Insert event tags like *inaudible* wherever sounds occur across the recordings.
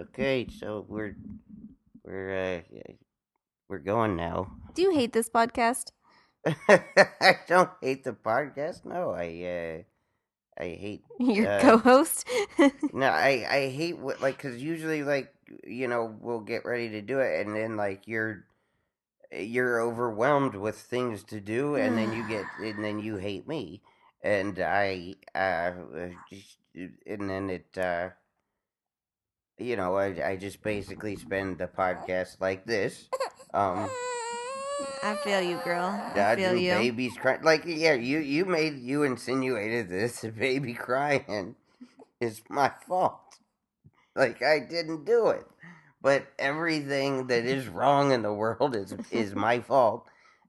Okay, so we're we're uh we're going now. Do you hate this podcast? *laughs* I don't hate the podcast. No, I uh I hate *laughs* Your Uh, co-host? *laughs* no, I I hate what like cuz usually like you know we'll get ready to do it and then like you're you're overwhelmed with things to do and then you get *sighs* and then you hate me and I uh just, and then it uh you know I I just basically spend the podcast like this um I feel you, girl. I feel you. babies crying. Like, yeah, you you made you insinuated this. *laughs* Baby crying is my fault. Like, I didn't do it. But everything that is wrong in the world is is my *laughs* fault.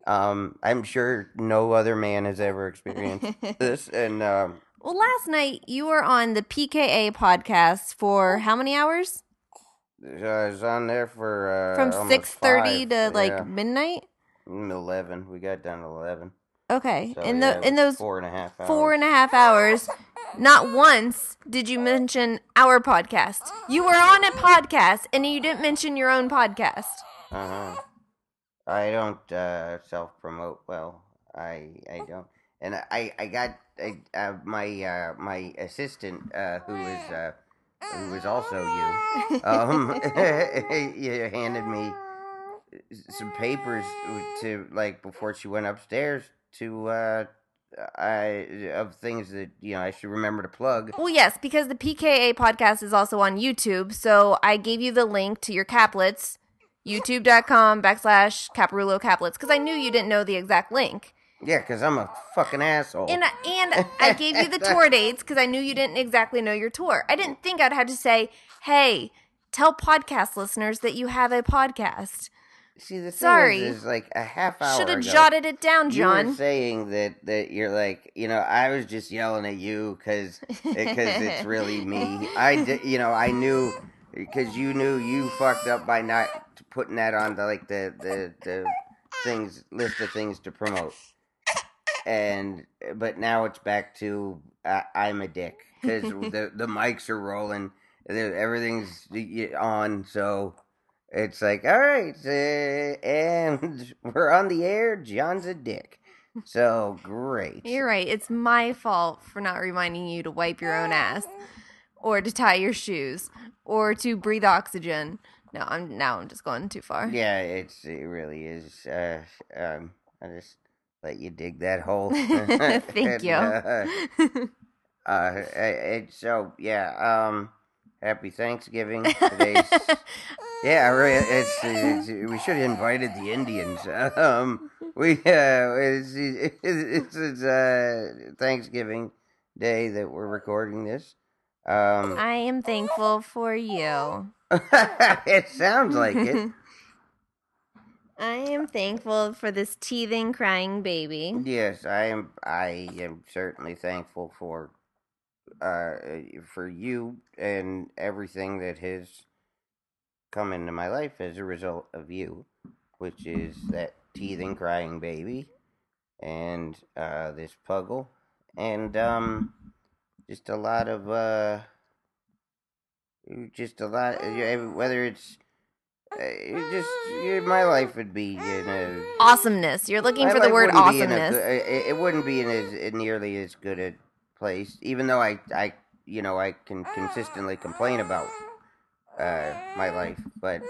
Um, I'm sure no other man has ever experienced this, and um, well, last night you were on the PKA podcast for how many hours? I was on there for uh, From six thirty to like Yeah, midnight. eleven. We got done at eleven. Okay, So, in the it in those four and a half hours. four and a half hours, not once did you mention our podcast. You were on a podcast and you didn't mention your own podcast. Uh huh. I don't uh, self promote well. I I don't, and I I got I, uh, my uh, my assistant uh, who is uh, who is also you. *laughs* Um, *laughs* you handed me some papers to like before she went upstairs to uh, I of things that you know I should remember to plug. Well, yes, because the PKA podcast is also on YouTube. So I gave you the link to your caplets, youtube.com backslash Caparulo caplets, because I knew you didn't know the exact link. Yeah, because I'm a fucking asshole. And, I- and I gave you the *laughs* tour dates because I knew you didn't exactly know your tour. I didn't think I'd have to say, hey, tell podcast listeners that you have a podcast. See, the thing Sorry. is, is like a half hour Should have jotted it down, John. You were saying that that you're like, you know, I was just yelling at you because eh, it's really me. I *laughs* did, you know, I knew because you knew you fucked up by not putting that on the like the the the things list of things to promote. And but now it's back to uh, I'm a dick because *laughs* the the mics are rolling, the- everything's on, so. It's like, all right, uh, and *laughs* we're on the air. John's a dick. So great. You're right. It's my fault for not reminding you to wipe your own ass or to tie your shoes or to breathe oxygen. No, I'm now I'm just going too far. Yeah, it's it really is. Uh, um, I just let you dig that hole. *laughs* Thank *laughs* And, you. Uh, *laughs* uh, it, so yeah. Um, happy Thanksgiving. Today's yeah. Really, it's, it's we should have invited the Indians. Um, we uh, it's it's, it's, it's uh Thanksgiving Day that we're recording this. Um, I am thankful for you. it sounds like it. I am thankful for this teething, crying baby. Yes, I am. I am certainly thankful for uh for you and everything that has come into my life as a result of you, which is that teething, crying baby, and uh this puggle, and um, just a lot of uh, just a lot. Whether it's uh, it just my life would be in a Awesomeness. You're looking for the word wouldn't be in a awesomeness. it, wouldn't be in as nearly as good a place, even though I, I, you know, I can consistently complain about uh, my life, but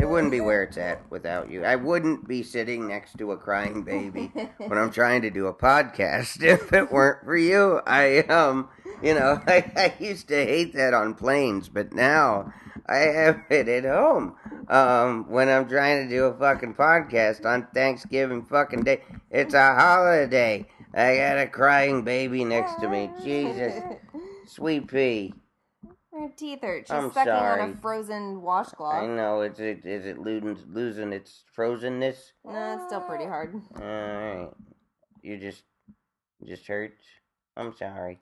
it wouldn't be where it's at without you. I wouldn't be sitting next to a crying baby *laughs* when I'm trying to do a podcast *laughs* if it weren't for you. I, um, you know, *laughs* I, I used to hate that on planes, but now I have it at home. Um, when I'm trying to do a fucking podcast on Thanksgiving fucking day, it's a holiday. I got a crying baby next to me. Jesus, sweet pea. Her teeth hurt. She's I'm sucking on sorry. a frozen washcloth. I know. Is it is it losing losing its frozenness? No, it's still pretty hard. All right, you just just hurts. I'm sorry.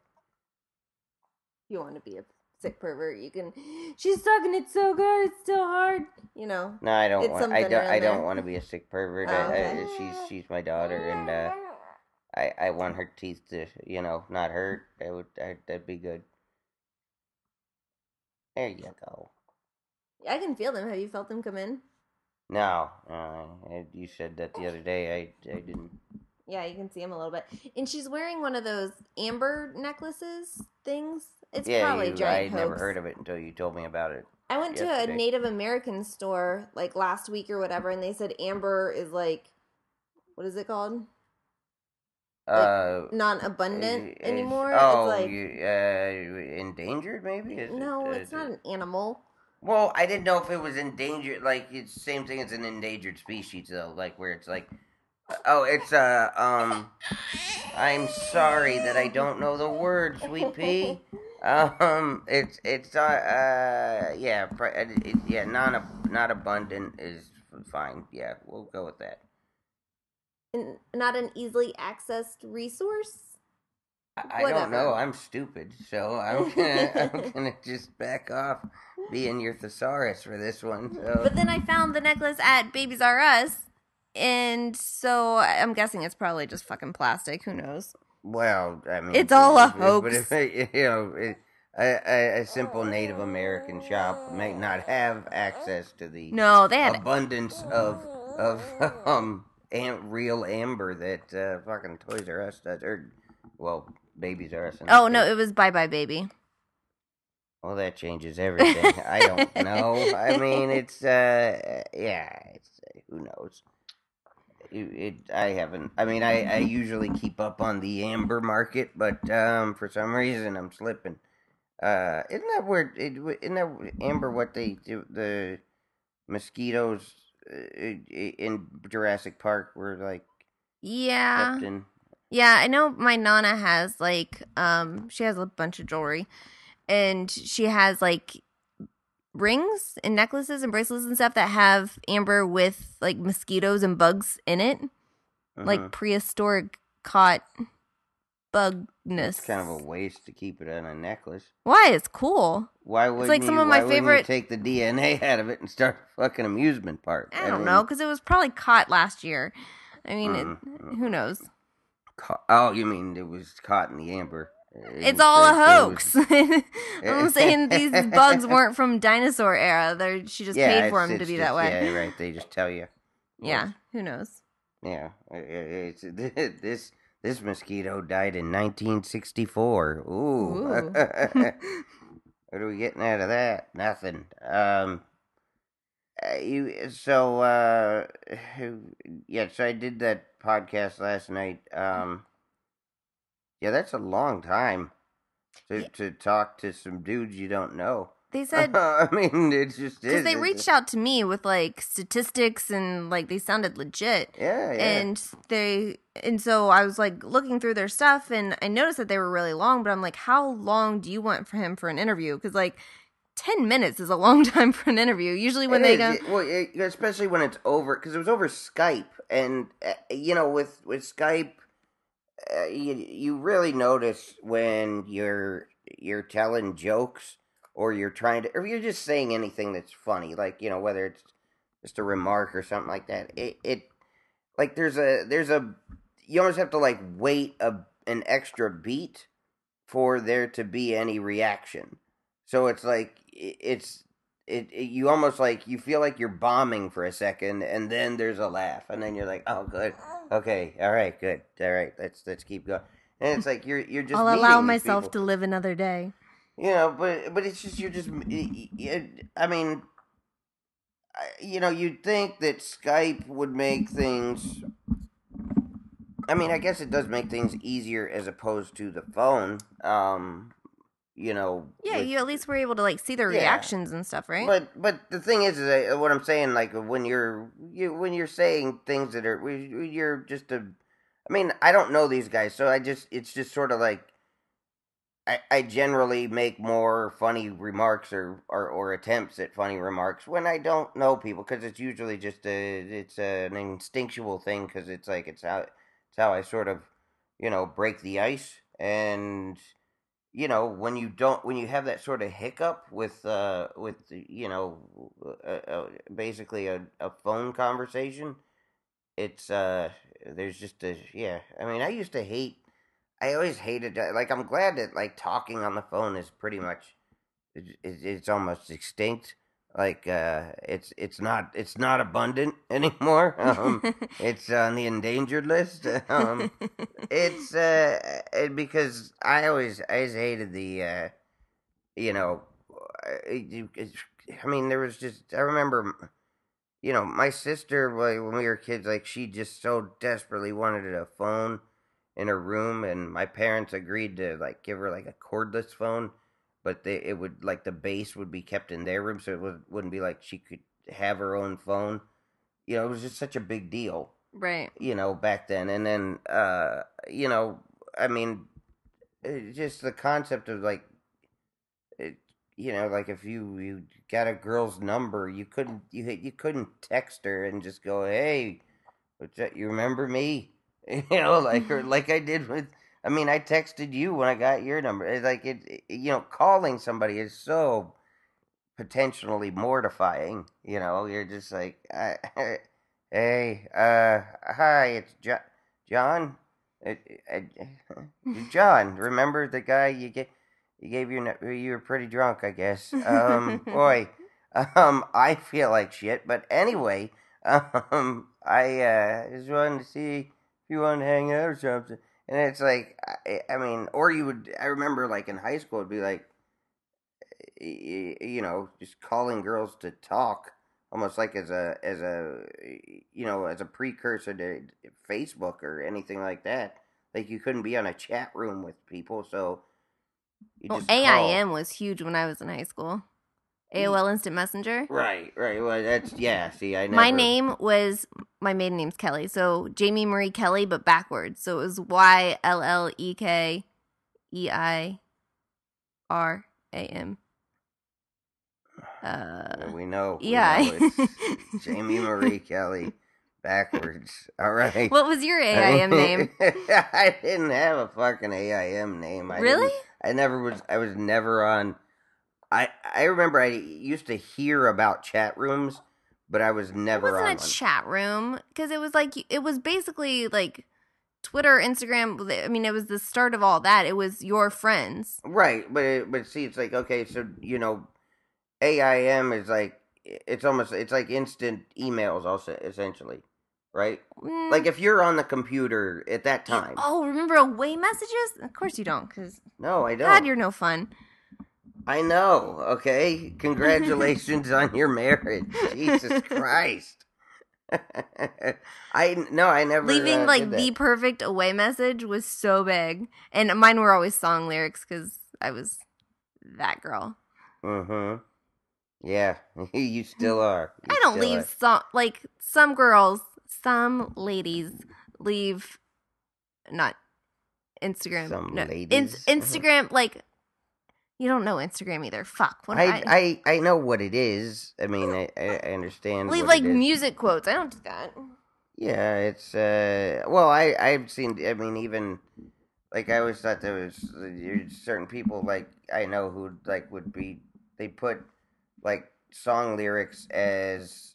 you want to be a sick pervert, you can. She's sucking it so good, it's still hard. You know. No, I don't want. I don't. I don't want to be a sick pervert. Oh, okay. I, she's she's my daughter, and uh, I I want her teeth to you know not hurt. That would that, that'd be good. There you go. I can feel them. Have you felt them come in? No, uh, you said that the other day. I I didn't. Yeah, you can see them a little bit. And she's wearing one of those amber necklaces things. It's yeah, probably you, giant I never heard of it until you told me about it. I went to a. Native American store like last week or whatever, and they said amber is like, what is it called? Uh, Not abundant is- anymore. Oh, it's like you, uh, endangered maybe? Is no, uh, it's not an animal. Well, I didn't know if it was endangered. Like it's the same thing as an endangered species, though. Like where it's like, oh, it's uh, um, I'm sorry that I don't know the word, sweet pea. *laughs* Um, it's it's uh, uh yeah, uh, it, yeah, non not abundant is fine. Yeah, we'll go with that. Not an easily accessed resource. I, I don't know. I'm stupid, so I'm *laughs* gonna *laughs* I'm gonna just back off being your thesaurus for this one. So. But then I found the necklace at Babies R Us, and so I'm guessing it's probably just fucking plastic. Who knows? Well, I mean, It's all a *laughs* hoax. But if you know, it, a, a, a simple Native American shop may not have access to the No, they had. abundance of of um am, real amber that uh, fucking Toys R Us does, or well, Babies R Us. Oh no, it was Buy Buy Baby. Well, that changes everything. *laughs* I don't know. I mean, it's uh, yeah, it's who knows. It, it, I haven't. I mean, I, I usually keep up on the amber market, but um, for some reason I'm slipping. Uh, isn't that where? It, isn't that amber what they do? The mosquitoes uh, in Jurassic Park were like Yeah, in. yeah. I know my nana has like um, she has a bunch of jewelry, and she has like rings and necklaces and bracelets and stuff that have amber with like mosquitoes and bugs in it, like Mhm. prehistoric caught bugness. It's kind of a waste to keep it on a necklace. Why? It's cool. Why would like you, some of my favorite- take the DNA *laughs* out of it and start a fucking amusement park? I don't mean, know because it was probably caught last year. I mean, Mm, it, who knows? ca- oh, you mean it was caught in the amber? It's all a hoax. was- *laughs* I'm saying these bugs *laughs* weren't from dinosaur era. They're, she just yeah, paid for them to be just- that way. Yeah, right. They just tell you. Yeah, who knows? Yeah, it's this this mosquito died in 1964. Ooh. Ooh. *laughs* *laughs* what are we getting out of that? Nothing. Um. uh, you so uh *sighs* yeah so I did that podcast last night um yeah that's a long time to Yeah. to talk to some dudes you don't know They *laughs* said I mean it's just because they reached just- out to me with like statistics and like they sounded legit. yeah yeah And they and so I was like looking through their stuff and I noticed that they were really long, but I'm like, how long do you want for him for an interview? Because like ten minutes is a long *laughs* time for an interview. Usually when It they is, go, well, it- especially when it's over, because it was over Skype, and uh, you know, with with Skype, uh, you you really notice when you're you're telling jokes or you're trying to, or you're just saying anything that's funny, like you know, whether it's just a remark or something like that. It it like there's a there's a you almost have to like wait a an extra beat for there to be any reaction. So it's like it's it, it you almost like you feel like you're bombing for a second and then there's a laugh and then you're like, "Oh, good. Okay. All right, good. All right. Let's let's keep going." And it's like you're you're just I'll allow myself people. to live another day. You know, but but it's just you're just I mean you know, you'd think that Skype would make things I mean, I guess it does make things easier as opposed to the phone. Um, you know, Yeah, with- you at least were able to like see their Yeah. reactions and stuff, right? But but the thing is, is uh, what I'm saying, like when you're you when you're saying things that are you're just a. I mean, I don't know these guys, so I just it's just sort of like. I, I generally make more funny remarks or, or, or attempts at funny remarks when I don't know people because it's usually just a it's an instinctual thing because it's like it's how it's how I sort of you know break the ice. And you know when you don't when you have that sort of hiccup with uh with you know uh, uh, basically a, a phone conversation it's uh there's just a yeah i mean i used to hate i always hated that like i'm glad that like talking on the phone is pretty much it, it, it's almost extinct like uh, it's it's not it's not abundant *laughs* anymore. Um, *laughs* it's on the endangered list. *laughs* Um, it's uh, it, because I always I always hated the uh, you know, I mean there was just I remember you know my sister like when we were kids like she just so desperately wanted a phone in her room and my parents agreed to like give her like a cordless phone but they, it would like the base would be kept in their room so it would, wouldn't be like she could have her own phone. You know it was just such a big deal right. you know back then. And then uh you know i mean it, just the concept of like it, you know like if you you got a girl's number you couldn't you you couldn't text her and just go hey what's that you remember me *laughs* you know like or *laughs* like i did with i mean i texted you when i got your number it's like it, it you know calling somebody is so potentially mortifying you know you're just like I, *laughs* hey uh hi it's jo- john? John remember the guy you get you gave your you were pretty drunk i guess. Um boy um i feel like shit but anyway um i uh just wanted to see if you want to hang out or something and it's like I, I mean or you would i remember like in high school it'd be like you know just calling girls to talk almost like as a as a you know as a precursor to facebook or anything like that like you couldn't be on a chat room with people so you Well. AIM was huge when I was in high school. AOL Instant Messenger. right right well that's yeah see i never My name was my maiden name's Kelly, so Jamie Marie Kelly, but backwards. So it was Y L L E K E I R A M. Uh, we know we yeah. know it's *laughs* jamie marie kelly backwards *laughs* all right what was your AIM name? *laughs* I didn't have a fucking AIM name. I Really? I never was. I was never on. I I remember I used to hear about chat rooms, but I was never on wasn't one. a chat room because it was like it was basically like Twitter, Instagram. I mean, it was the start of all that. It was your friends. right, but it, but see, it's like okay, so you know, AIM is like it's almost it's like instant emails, also essentially, right? Mm, Like if you're on the computer at that time. oh, remember away messages? Of course you don't, because No, I don't. God, you're no fun. I know. Okay, congratulations on your marriage. Jesus Christ. *laughs* I no, I never Leaving uh, like the perfect away message was so big, and mine were always song lyrics because I was that girl. Mhm. Yeah, *laughs* you still are. You I don't leave are. some like some girls, some ladies leave not Instagram. Some no, ladies? In, Instagram like you don't know Instagram either. Fuck. What I, I, I I know what it is. I mean, I, I understand. leave like music quotes. I don't do that. Yeah, it's uh. Well, I I've seen. I mean, even like I always thought there was certain people like I know who like would be they put like song lyrics as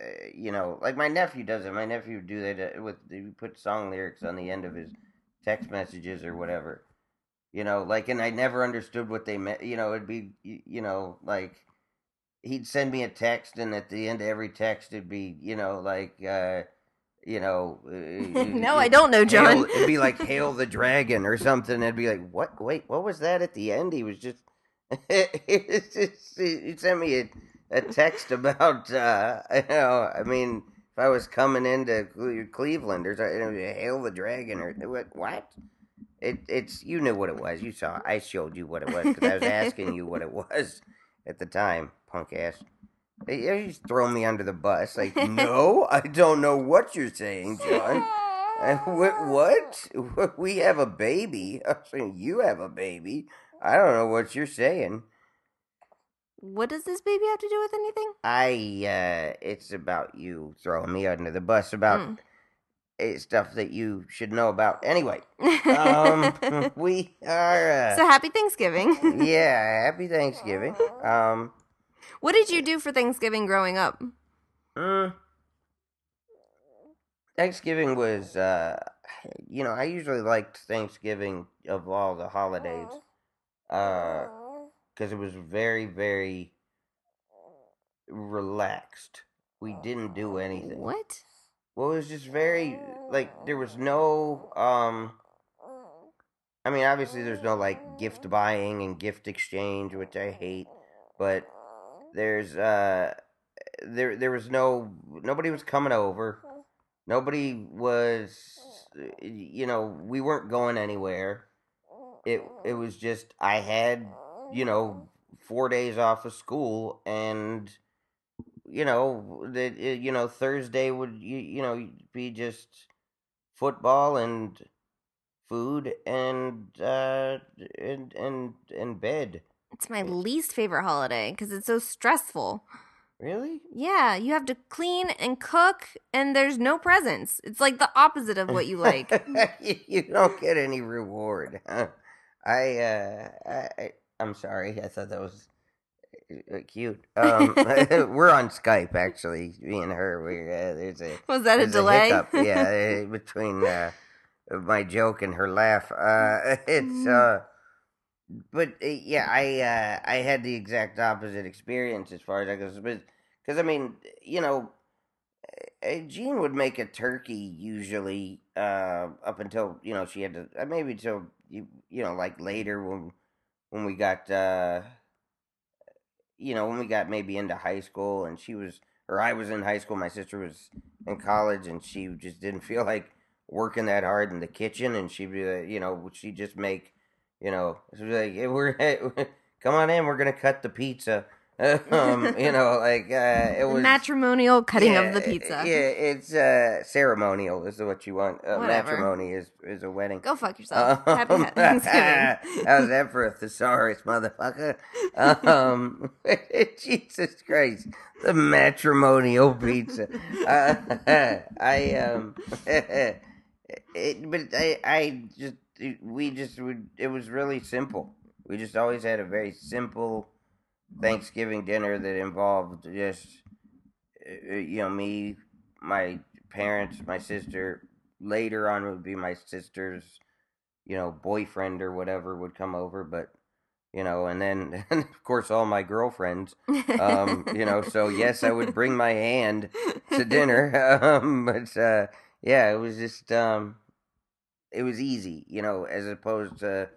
uh, you know like my nephew does it. My nephew would do that uh, with he put song lyrics on the end of his text messages or whatever. You know, like and I never understood what they meant. You know, it'd be you know like he'd send me a text and at the end of every text it'd be you know like uh you know uh, *laughs* no, I don't know, John. Hail, it'd be like hail the *laughs* dragon or something it'd be like what wait what was that at the end he was just *laughs* he sent me a, a text about uh you know i mean if i was coming into cleveland or something, it would be hail the dragon or what what it it's you knew what it was you saw i showed you what it was because i was asking you what it was at the time punk ass you just throw me under the bus like no i don't know what you're saying john *laughs* what, what? *laughs* We have a baby. *laughs* I'm saying you have a baby. I don't know what you're saying. What does this baby have to do with anything? I, uh, it's about you throwing me under the bus about Mm. Uh, stuff that you should know about. Anyway, um, *laughs* we are, uh, so happy Thanksgiving. *laughs* yeah, happy Thanksgiving. Um, what did you do for Thanksgiving growing up? mm, Thanksgiving was, uh, you know, I usually liked Thanksgiving of all the holidays. Uh, because it was very very relaxed. We didn't do anything. What? Well, it was just very like there was no um I mean, obviously there's no like gift buying and gift exchange, which I hate, but there's uh there there was no nobody was coming over. Nobody was you know, we weren't going anywhere. It it was just I had, you know, 4 days off of school and you know, that you know Thursday would you, you know be just football and food and uh and and and bed. It's my least favorite holiday because it's so stressful. Really? Yeah, you have to clean and cook, and there's no presents. It's like the opposite of what you like. *laughs* you, don't get any reward. Huh? I uh I, I'm sorry. I thought that was cute. Um, *laughs* we're on Skype actually. Me and her. We uh, there's a *laughs* Was that a delay? hiccup, yeah, uh, *laughs* between uh, my joke and her laugh. Uh, it's Mm. uh, but uh, yeah, I uh, I had the exact opposite experience as far as I goes, because I mean, you know, uh, Jean would make a turkey usually uh, up until you know she had to uh, maybe till you you know like later when when we got uh, you know when we got maybe into high school and she was or I was in high school, my sister was in college, and she just didn't feel like working that hard in the kitchen, and she'd be like, you know, she'd just make, you know, she'd be like, hey, we're *laughs* come on in, we're gonna cut the pizza, *laughs* um, you know, like uh, it was Matrimonial cutting yeah, of the pizza. Yeah, it's uh, ceremonial is what you want. Uh, matrimony is is a wedding. Go fuck yourself. *laughs* Happy Um, *laughs* Thanksgiving. How's that for a thesaurus, motherfucker? Um, Jesus Christ, the matrimonial pizza. Uh, I um, it, but I I just we just would. It was really simple. We just always had a very simple Thanksgiving dinner that involved just uh, you know me, my parents, my sister. Later on would be my sister's you know, boyfriend or whatever would come over, but you know, and then *laughs* and of course all my girlfriends, um, you know, so yes, I would bring my hand to dinner, *laughs* um, but uh, yeah, it was just um, it was easy, you know, as opposed to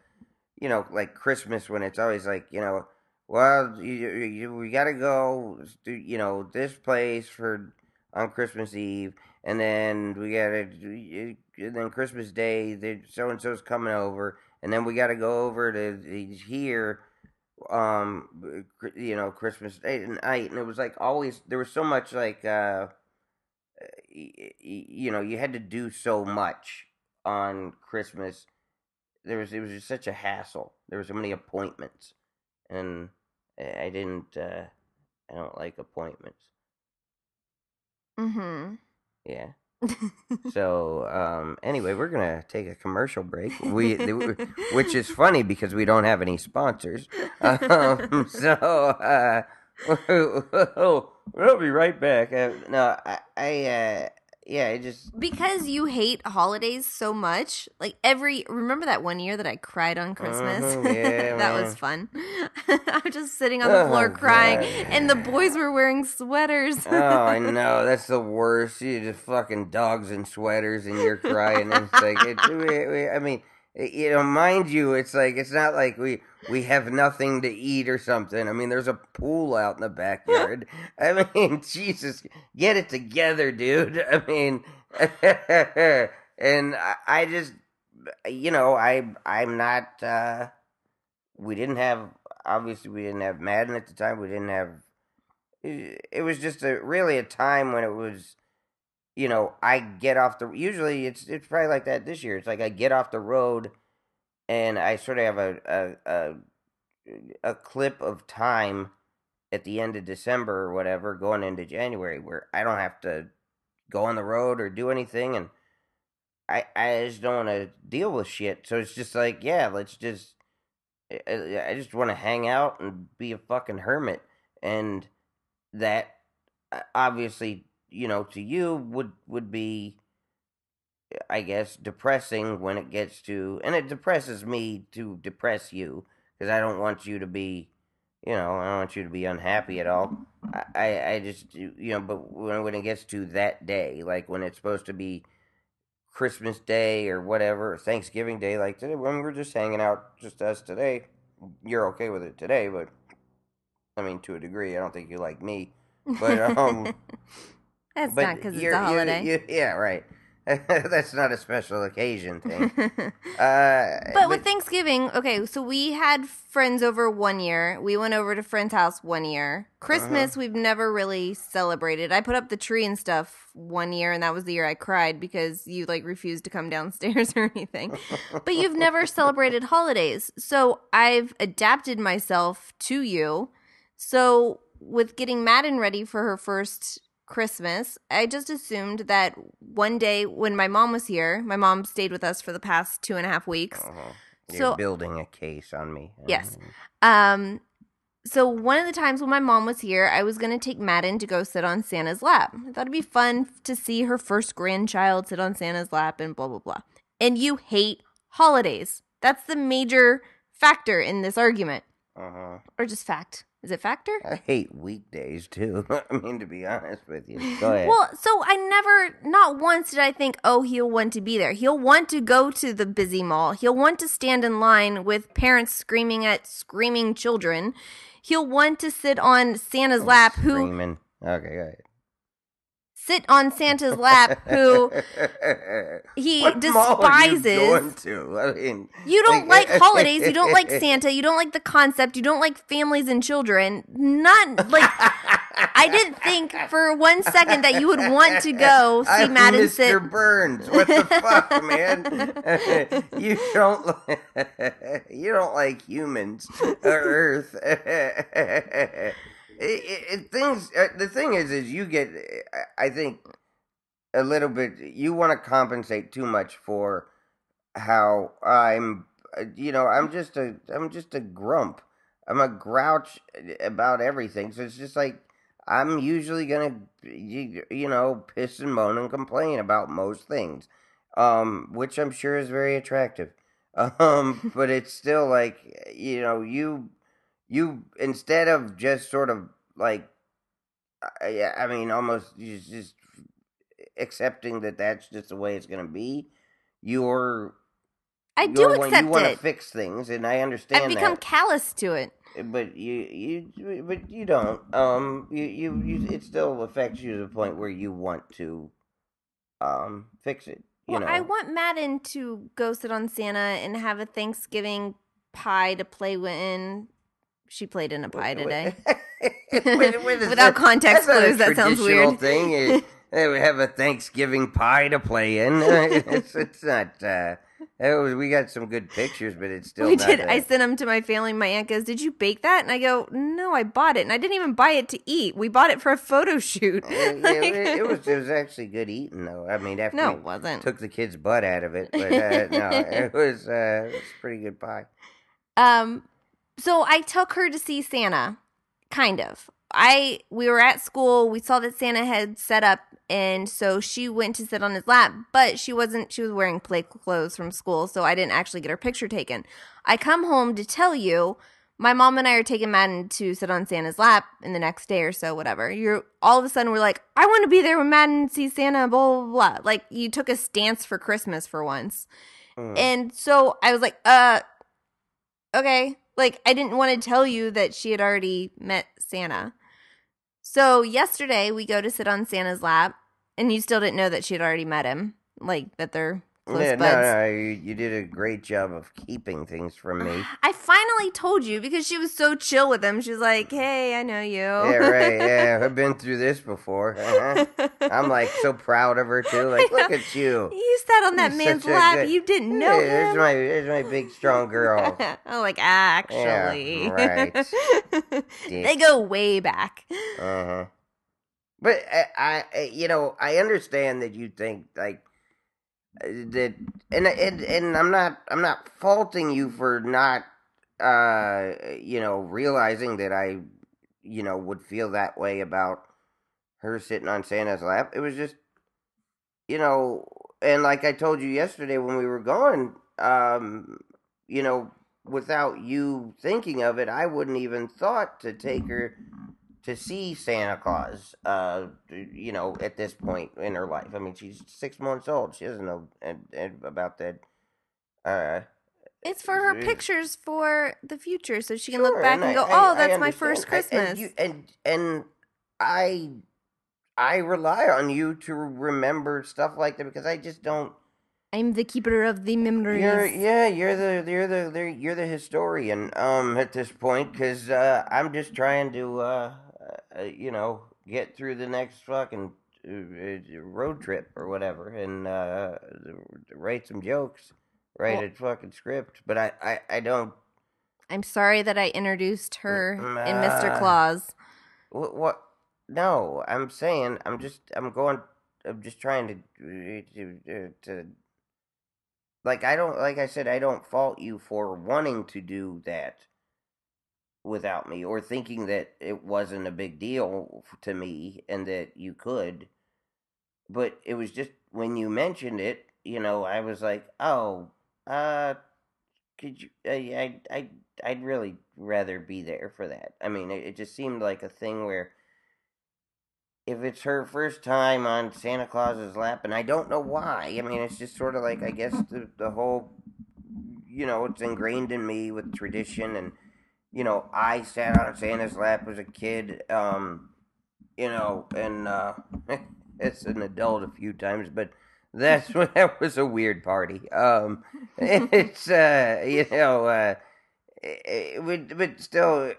you know, like Christmas when it's always like you know, well, you, you, we got to go, to, you know, this place for on Christmas Eve, and then we got to, and then Christmas Day, so and so's coming over, and then we got to go over to here, um, you know, Christmas Day and night, and it was like always there was so much like, uh, you know, you had to do so much on Christmas. There was it was just such a hassle. There were so many appointments, and I didn't. Uh, I don't like appointments. mm-hmm. Yeah. *laughs* So um, anyway, we're gonna take a commercial break. We, *laughs* which is funny because we don't have any sponsors. *laughs* Um, so uh, we'll be right back. Uh, no, I, I uh, yeah, I just because you hate holidays so much. Like every remember that one year that I cried on Christmas? Mhm, *laughs* yeah, that was fun. *laughs* I'm just sitting on the floor Oh, crying God. and the boys were wearing sweaters. oh, I *laughs* know that's the worst. You just fucking dogs in sweaters and you're crying. And it's like, it, we, we, I mean, it, you know, mind you, it's like it's not like we we have nothing to eat or something. I mean, there's a pool out in the backyard. *laughs* I mean, *laughs* Jesus, get it together, dude. I mean, *laughs* and I, I just, you know, I I'm not. uh We didn't have obviously we didn't have Madden at the time. We didn't have it it was just a really a time when it was you know i get off the usually it's it's probably like that this year. It's like i get off the road and i sort of have a a a, a clip of time at the end of december or whatever going into january where i don't have to go on the road or do anything and i i just don't want to deal with shit. So it's just like yeah let's just I I just want to hang out and be a fucking hermit. And that uh, obviously you know to you would would be i guess depressing when it gets to and it depresses me to depress you because i don't want you to be you know, I don't want you to be unhappy at all. I, I, just, you know, but when, when it gets to that day, like when it's supposed to be Christmas Day or whatever, or Thanksgiving Day, like today, when we're just hanging out, just us today, you're okay with it today, but I mean, to a degree, I don't think you like me. But, um, *laughs* That's but not because it's a you- holiday. you- yeah, right. *laughs* That's not a special occasion *laughs* thing. Uh, But with Thanksgiving, okay, so we had friends over one year. We went over to friend's house one year. Christmas, Uh-huh. we've never really celebrated. I put up the tree and stuff one year, and that was the year I cried because you like refused to come downstairs *laughs* or anything. but you've never celebrated holidays. So I've adapted myself to you. So with getting Madden ready for her first Christmas, I just assumed that one day when my mom was here, my mom stayed with us for the past two and a half weeks. Uh-huh. You're So- building a case on me. Yes. Um, so one of the times when my mom was here, I was going to take Madden to go sit on Santa's lap. I thought it'd be fun to see her first grandchild sit on Santa's lap and blah blah blah. And you hate holidays. That's the major factor in this argument, Uh-huh. or just fact. Is it factor? I hate weekdays too. *laughs* I mean, to be honest with you. Go ahead. Well, so I never, not once did I think, oh, he'll want to be there. He'll want to go to the busy mall. He'll want to stand in line with parents screaming at screaming children. He'll want to sit on Santa's oh, lap, who Screaming. Okay, go ahead. Sit on Santa's lap, who he *laughs* What you despises. to? I mean, You don't like holidays. You don't like *laughs* Santa. You don't like the concept. You don't like families and children. None. Like, I didn't think for one second that you would want to go *laughs* see I'm Madden Mr. sit. Burns. What the fuck, man? you don't. li- you don't like humans or Earth. It, it, things. Uh, the thing is, is you get. I- I think a little bit. You want to compensate too much for how I'm. uh, You know, I'm just a. I'm just a grump. I'm a grouch about everything. So it's just like I'm usually gonna, you, you know, piss and moan and complain about most things, um, which I'm sure is very attractive. *laughs* Um, but it's still like, you know, you, you instead of just sort of like, I, I mean, almost just accepting that that's just the way it's gonna be. You're, I do you're, accept you want to fix things, and I understand I've become that callous to it. but you you but you don't um you, you you it still affects you to the point where you want to um fix it you Well, know I want Madden to go sit on Santa and have a Thanksgiving pie to play with in. She played in a pie today. Wait, wait, is Without that- *laughs* context that's not a clues, that sounds weird. thing *laughs* is, they would have a Thanksgiving pie to play in. *laughs* it's, it's not. Uh, it was, we got some good pictures, but it's still. we not did. a- I sent them to my family. My aunt goes, "Did you bake that?" And I go, "No, I bought it, and I didn't even buy it to eat. We bought it for a photo shoot." Uh, yeah, it, it was it was actually good eating though. I mean, after no, it wasn't. took the kid's butt out of it, but uh, no, it was uh, it was pretty good pie. Um, so I took her to see Santa, kind of. I we were at school. We saw that Santa had set up, and so she went to sit on his lap. But she wasn't. She was wearing play clothes from school, so I didn't actually get her picture taken. I come home to tell you. My mom and I are taking Madden to sit on Santa's lap in the next day or so, whatever. You're all of a sudden we're like, I want to be there when Madden sees Santa, blah blah blah. Like you took a stance for Christmas for once. Mm. And so I was like, uh, okay. Like, I didn't want to tell you that she had already met Santa. So yesterday we go to sit on Santa's lap, and you still didn't know that she had already met him. Like, that they're Yeah, no, no, you, you did a great job of keeping things from me. *sighs* I finally told you because she was so chill with him. She's like, hey, I know you. Yeah, right. Yeah, I've been *laughs* through this before. Uh-huh. *laughs* I'm like so *laughs* proud of her too. Like, look at you. You sat on that You're man's lap. good- You didn't know Hey, there's my there's my big strong girl. I'm like, actually. right. they go way back. Uh huh. But I, I, you know, I understand that you think like uh, that, and and and I'm not, I'm not faulting you for not, uh, you know, realizing that I, you know, would feel that way about her sitting on Santa's lap. It was just, you know, and like I told you yesterday when we were going, um, you know, without you thinking of it, I wouldn't even thought to take her to see Santa Claus. Uh, you know, at this point in her life, I mean, she's six months old. She doesn't know and, and about that. Uh, It's for her pictures for the future, so she can Sure, look back and, I- go, I- "Oh, I that's my understand. first I- Christmas." And, you, and and I I rely on you to remember stuff like that because I just don't. I'm the keeper of the memories. You're yeah, you're the you're the you're, you're the historian um at this point because uh, I'm just trying to uh, uh you know get through the next fucking uh, uh, road trip or whatever and uh write some jokes, write Well- a fucking script, but I I I don't I'm sorry that I introduced her Mm, in Mr. uh, Claus. What, what? No, I'm saying I'm just I'm going. I'm just trying to to, to to like I don't like I said I don't fault you for wanting to do that without me or thinking that it wasn't a big deal to me and that you could. But it was just when you mentioned it, you know, I was like, oh, uh, could you? I I I I'd really rather be there for that. I mean, it, it just seemed like a thing where if it's her first time on Santa Claus's lap, and I don't know why. I mean, it's just sort of like I guess the the whole, you know, it's ingrained in me with tradition, and you know, I sat on Santa's lap as a kid, um, you know, and uh, *laughs* as an adult a few times, but that's *laughs* when that was a weird party. Um, *laughs* it's uh, you know, uh, it, would, but still,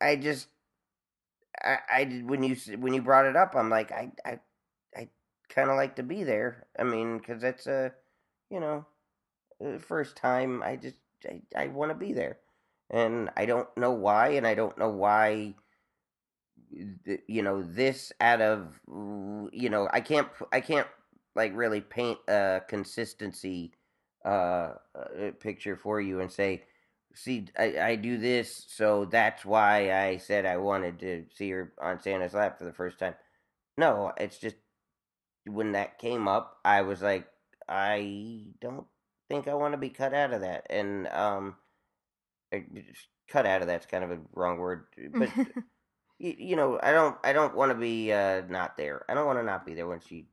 I just, I, I when you when you brought it up, I'm like, I, I, I kind of like to be there. I mean, because that's a, you know, first time. I just, I, I want to be there, and I don't know why, and I don't know why. You know, this out of, you know, I can't, I can't like really paint a consistency uh, uh picture for you and say see I, I do this so that's why i said i wanted to see her on santa's lap for the first time no it's just when that came up i was like i don't think i want to be cut out of that and um cut out of that's kind of a wrong word but *laughs* you, you know i don't i don't want to be uh not there. I don't want to not be there when she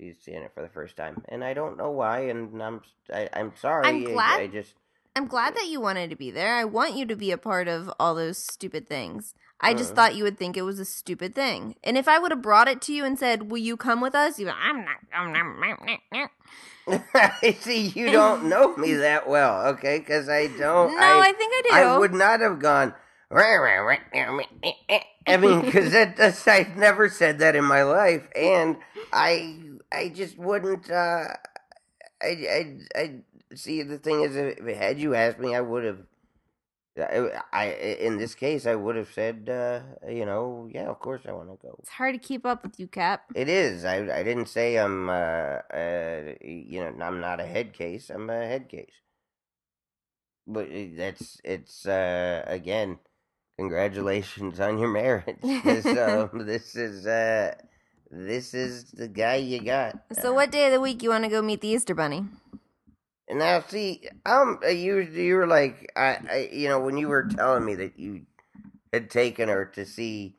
she's seeing it for the first time and i don't know why and i'm I, i'm sorry I'm I- glad- I just I'm glad that you wanted to be there. I want you to be a part of all those stupid things. I just Uh. thought you would think it was a stupid thing. And if I would have brought it to you and said, "Will you come with us?" You, I'm not. I'm not. *laughs* See, you don't know me that well, okay? Because I don't. No, I, think I do. I would not have gone. I mean, because I've never said that in my life, and I I just wouldn't. Uh, I I I see. The thing is, if had you asked me, I would have. I, I in this case, I would have said, uh, you know, yeah, of course I want to go. It's hard to keep up with you, Cap. It is. I I didn't say I'm uh, uh you know I'm not a head case. I'm a head case. But it- that's it's uh again, congratulations on your marriage. *laughs* this um *laughs* this is uh this is the guy you got. So, what day of the week you want to go meet the Easter Bunny? And now see, um, you you were like I, I you know when you were telling me that you had taken her to see.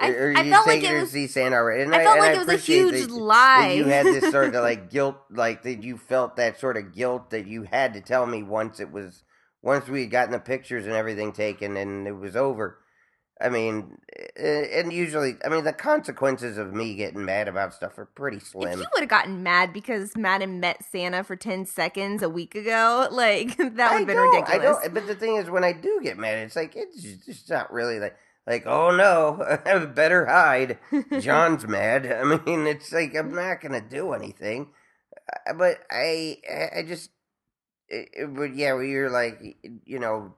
I, or I felt like it was. see Santa already. And I felt and like it was a huge that- lie. that you had this *laughs* sort of like guilt, like that you felt that sort of guilt that you had to tell me once it was, once we had gotten the pictures and everything taken and it was over. I mean, eh, and usually, I mean, the consequences of me getting mad about stuff are pretty slim. If you would have gotten mad because Madden met Santa for 10 seconds a week ago, *laughs* like, that would have been ridiculous. I don't, but the thing is, when I do get mad, it's like it's just not really like like oh no, *laughs* I better hide. *laughs* John's mad. I mean, it's like I'm not gonna do anything. Uh, But I, I- just, it, it- but yeah, you're like, you know,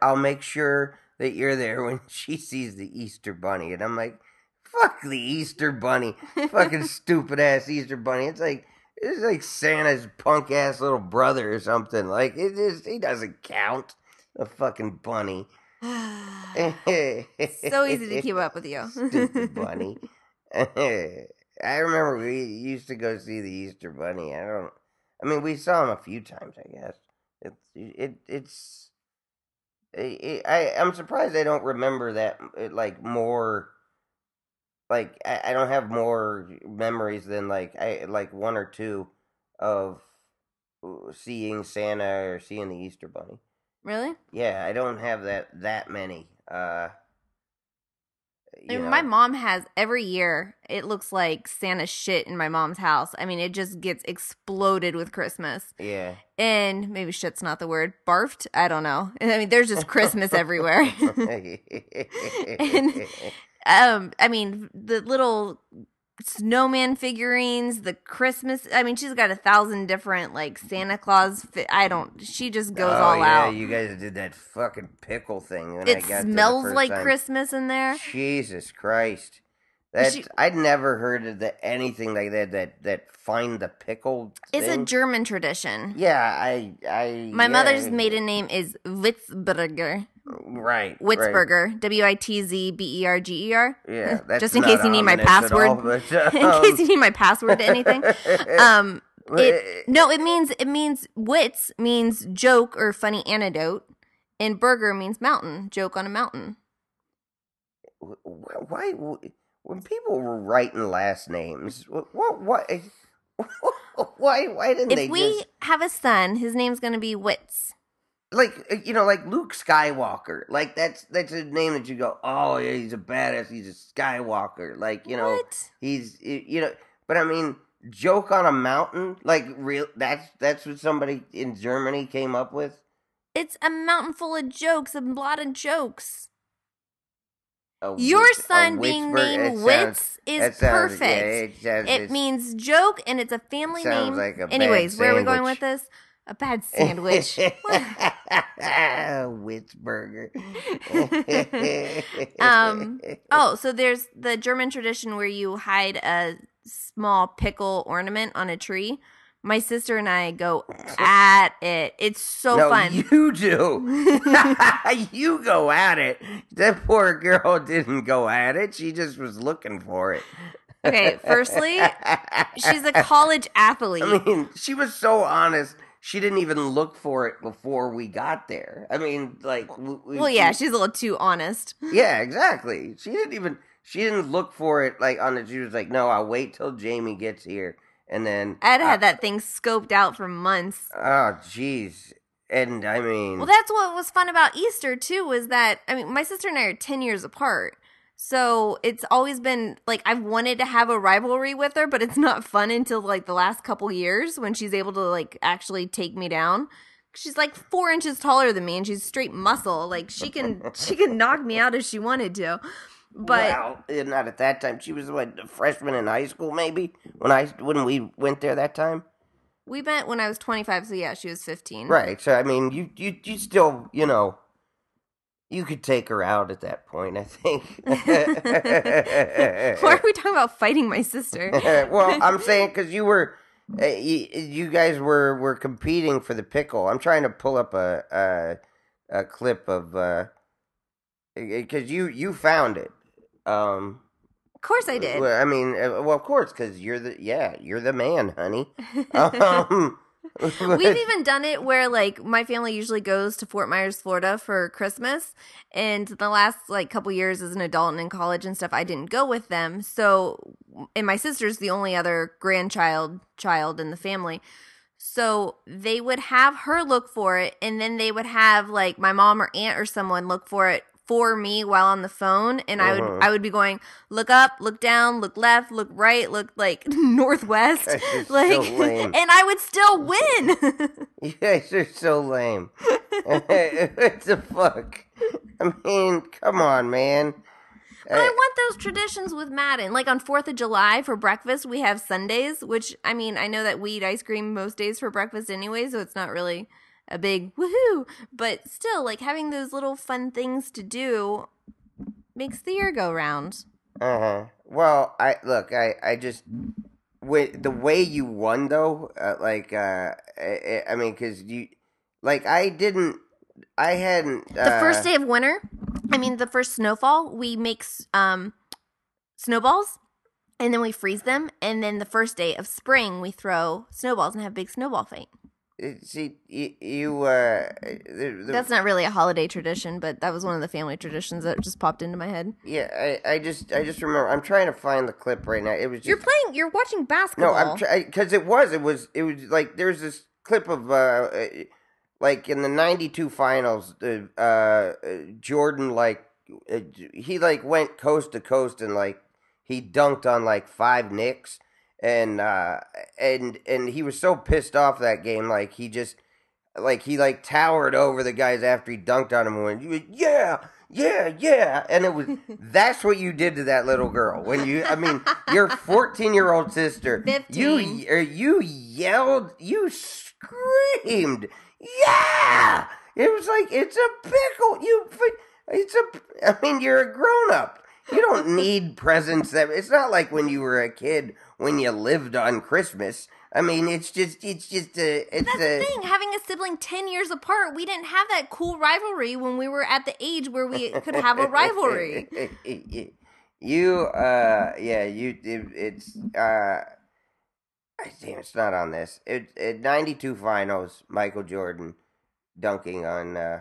I'll make sure that you're there when *laughs* she sees the Easter Bunny, and I'm like, fuck the Easter Bunny, fucking *laughs* stupid ass Easter Bunny. It's like. It's like Santa's punk ass little brother or something. Like it just, He doesn't count. A fucking bunny. *sighs* so easy to keep up with you. *laughs* Stupid bunny. I remember we used to go see the Easter Bunny. I don't. I mean, we saw him a few times, I guess. It's it it's. I, I I'm surprised I don't remember that uh, like more. Like I, I don't have more memories than like I like one or two of uh, seeing Santa or seeing the Easter Bunny. Really? Yeah, I don't have that that many. Uh, I you mean, my mom has every year. It looks like Santa shit in my mom's house. I mean, it just gets exploded with Christmas. Yeah. And maybe shit's not the word. Barfed? I don't know. *laughs* I mean, there's just Christmas everywhere. *laughs* *laughs* And- um, I mean, the little snowman figurines, the Christmas. I mean, she's got a thousand different like Santa Claus. Fi- I don't. She just goes all out. oh, all yeah, out. You guys did that fucking pickle thing. When I it got there the smells like time. Christmas in there. Jesus Christ. That's She- I'd never heard of the, anything like that. That that find the pickle. It's a. German tradition. Yeah, I I. My yeah, mother's maiden name is Witzberger. Right. right. Witzberger. W I T Z B E R G E R. Yeah, *laughs* that's Just in case you need my password. all, but, *laughs* In um, case you need my password to anything. *laughs* Um it no, it means it means wits means joke or funny anecdote. And burger means mountain, joke on a mountain. why when people were writing last names what what, why why didn't they If we just have a son, his name's gonna be Wits. Like uh, you know like Luke Skywalker like that's that's a name that you go oh yeah he's a badass he's a Skywalker like you know what? he's you know but I mean joke on a mountain like real that's that's what somebody in Germany came up with It's a mountain full of jokes, a lot of jokes. A Your witch- son being named Wits is sounds- perfect. yeah, it, sounds- It means joke and it's a family name. like a Anyways, where are we going with this? A bad *laughs* sandwich. *laughs* Witzburger. *laughs* Um, oh, so there's the German tradition where you hide a small pickle ornament on a tree. My sister and I go at it. It's so no, fun. you do. you go at it. That poor girl didn't go at it. She just was looking for it. Okay, firstly, She's a college athlete. I mean, she was so honest. She didn't even look for it before we got there. I mean, like, we, well, yeah, she- she's a little too honest. *laughs* yeah, exactly. She didn't even. She didn't look for it like on the. She was like, "No, I'll wait till Jamie gets here, and then." I'd I- had uh, that thing scoped out for months. Oh, jeez. And I mean, Well, that's what was fun about Easter too. Was that I mean, my sister and I are ten years apart, so it's always been like I've wanted to have a rivalry with her, but it's not fun until like the last couple years when she's able to like actually take me down. She's like four inches taller than me, and she's straight muscle. Like she can *laughs* she can knock me out if she wanted to. But well, not at that time. She was what a freshman in high school, maybe when I when we went there that time. we met when I was twenty five, so yeah, she was fifteen. Right. So I mean, you you you still you know. You could take her out at that point, I think. *laughs* Why are we talking about fighting my sister? *laughs* well, I'm saying because you were, uh, you, you guys were were competing for the pickle. I'm trying to pull up a a, a clip of because you you found it. Um, Of course I did. well, I mean, uh, well, of course, because you're the yeah, you're the man, honey. *laughs* Um, *laughs* We've even done it where like my family usually goes to Fort Myers, Florida for Christmas, and the last like couple years as an adult and in college and stuff, I didn't go with them. So, and my sister's the only other grandchild child in the family. So they would have her look for it, and then they would have like my mom or aunt or someone look for it for me while on the phone, and I would Uh-huh. I would be going look up, look down, look left, look right, look like *laughs* northwest, *laughs* like, so and I would still win. *laughs* you guys are so lame. what the fuck? I mean, come on, man. But I want those traditions with Madden. Like on 4th of July for breakfast, we have sundaes, which I mean, I know that we eat ice cream most days for breakfast anyway, so it's not really a big woohoo. But still, like having those little fun things to do makes the year go round. Uh huh. Well, I look. I I just with the way you won though. Uh, like, uh, I, I mean, because you, like, I didn't. I hadn't. Uh, The first day of winter, I mean, the first snowfall, we make um, snowballs and then we freeze them. And then the first day of spring, we throw snowballs and have a big snowball fight. See, you, you uh, the, the, That's not really a holiday tradition, but that was one of the family traditions that just popped into my head. yeah. I, I just, I just remember. I'm trying to find the clip right now. It was just, You're playing. You're watching no, basketball. I'm trying because it was, it was, it was like there's this clip of uh, uh, like in the '92 finals, uh, uh, Jordan like uh, he like went coast to coast and like he dunked on like five Knicks and uh and and he was so pissed off that game like he just like he like towered over the guys after he dunked on him and went "You- yeah yeah yeah. And it was *laughs* that's what you did to that little girl. When you i mean your 14 year old sister you 15. or you yelled you screamed yeah! It was like it's a pickle you it's a i mean you're a grown up you don't *laughs* need presents that it's not like when you were a kid when you lived on christmas i mean it's just it's just a it's That's a the thing. Having a sibling ten years apart, we didn't have that cool rivalry when we were at the age where we could have a rivalry. *laughs* you uh yeah you it, it's uh I damn it's not on this it, it 92 finals michael jordan dunking on uh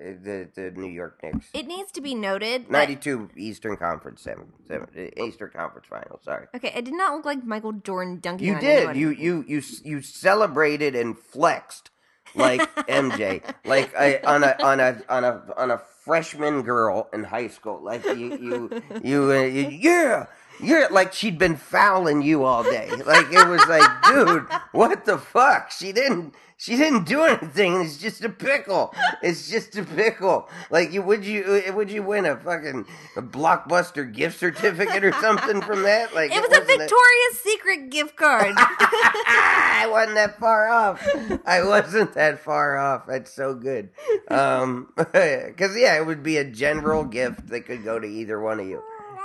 the the new york knicks It needs to be noted. That, 92 eastern conference seven, seven eastern conference finals sorry okay, it did not look like Michael Jordan dunking. you on did anyone. you you you you celebrated and flexed like *laughs* mj like a, on a on a on a on a freshman girl in high school like you you you, uh, you yeah yeah like she'd been fouling you all day like it was like dude what the fuck she didn't she didn't do anything it's just a pickle it's just a pickle like you would you uh, would you win a fucking a blockbuster gift certificate or something from that *laughs* like It was a wasn't Victoria's Secret gift card. *laughs* I wasn't that far off. I wasn't that far off. That's so good. Um, *laughs* because yeah, it would be a general gift that could go to either one of you.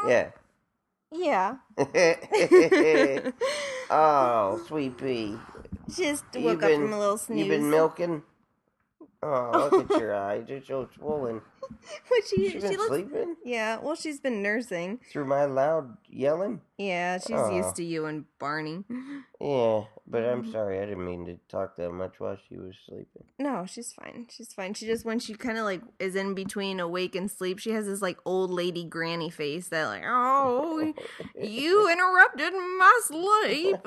Yeah. yeah. oh, sweet pea. Just woke up from a little snooze. You've been milking? Oh, look at your eyes. They're so swollen. But she, She she been looks. sleeping Yeah. Well, she's been nursing. through my loud yelling. Yeah, she's Oh. used to you and Barney. *laughs* Yeah, but Mm-hmm. I'm sorry. I didn't mean to talk that much while she was sleeping. No, she's fine. She's fine. She just when she kind of like is in between awake and sleep, she has this like old lady granny face that like, oh, *laughs* you interrupted my *laughs* sleep.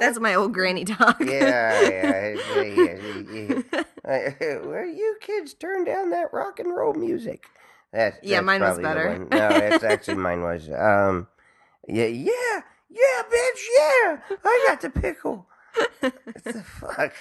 That's my old granny talk. yeah, yeah, yeah, *laughs* yeah. Where you kids turn down that rock and roll music? That's, Yeah, that's mine was better. No, that's actually mine was. Um, yeah, yeah, yeah, bitch, yeah. I got the pickle. what the *laughs* fuck?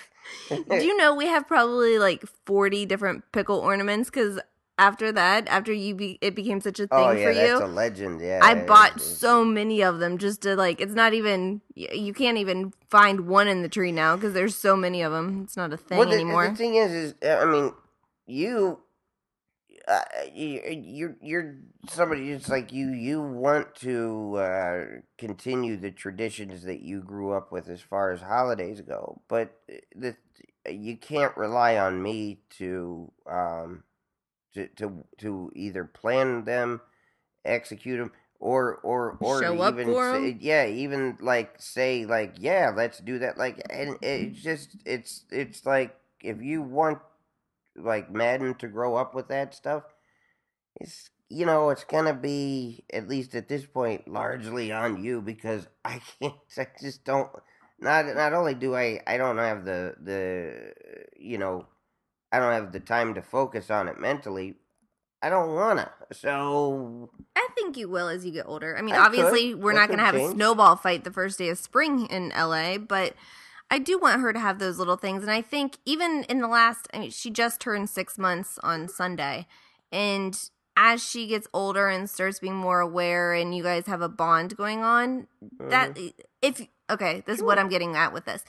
Do you know we have probably like forty different pickle ornaments? Because after that, after you be, it became such a thing oh yeah, for that's you. a legend. Yeah, I bought so many of them just to like. It's not even you can't even find one in the tree now because there's so many of them. It's not a thing Well, the, anymore. The thing is, is uh, I mean, you, uh, you, you're you're somebody. It's like you you want to uh, continue the traditions that you grew up with as far as holidays go, but uh, the you can't rely on me to um to to to either plan them, execute them. Or, or, or Show even say, yeah, even like say like yeah, let's do that. Like, and it's just it's it's like if you want like Madden to grow up with that stuff, it's you know it's gonna be at least at this point largely on you because *laughs* I can't. I just don't. Not not only do I I don't have the the you know I don't have the time to focus on it mentally. I don't wanna. So I think you will as you get older. I mean, I could. obviously, we're That not going to could have a snowball fight the first day of spring in LA, but I do want her to have those little things. And I think even in the last, I mean, she just turned six months on Sunday. And as she gets older and starts being more aware, and you guys have a bond going on, that mm-hmm. if, okay, this is what I'm getting at with this.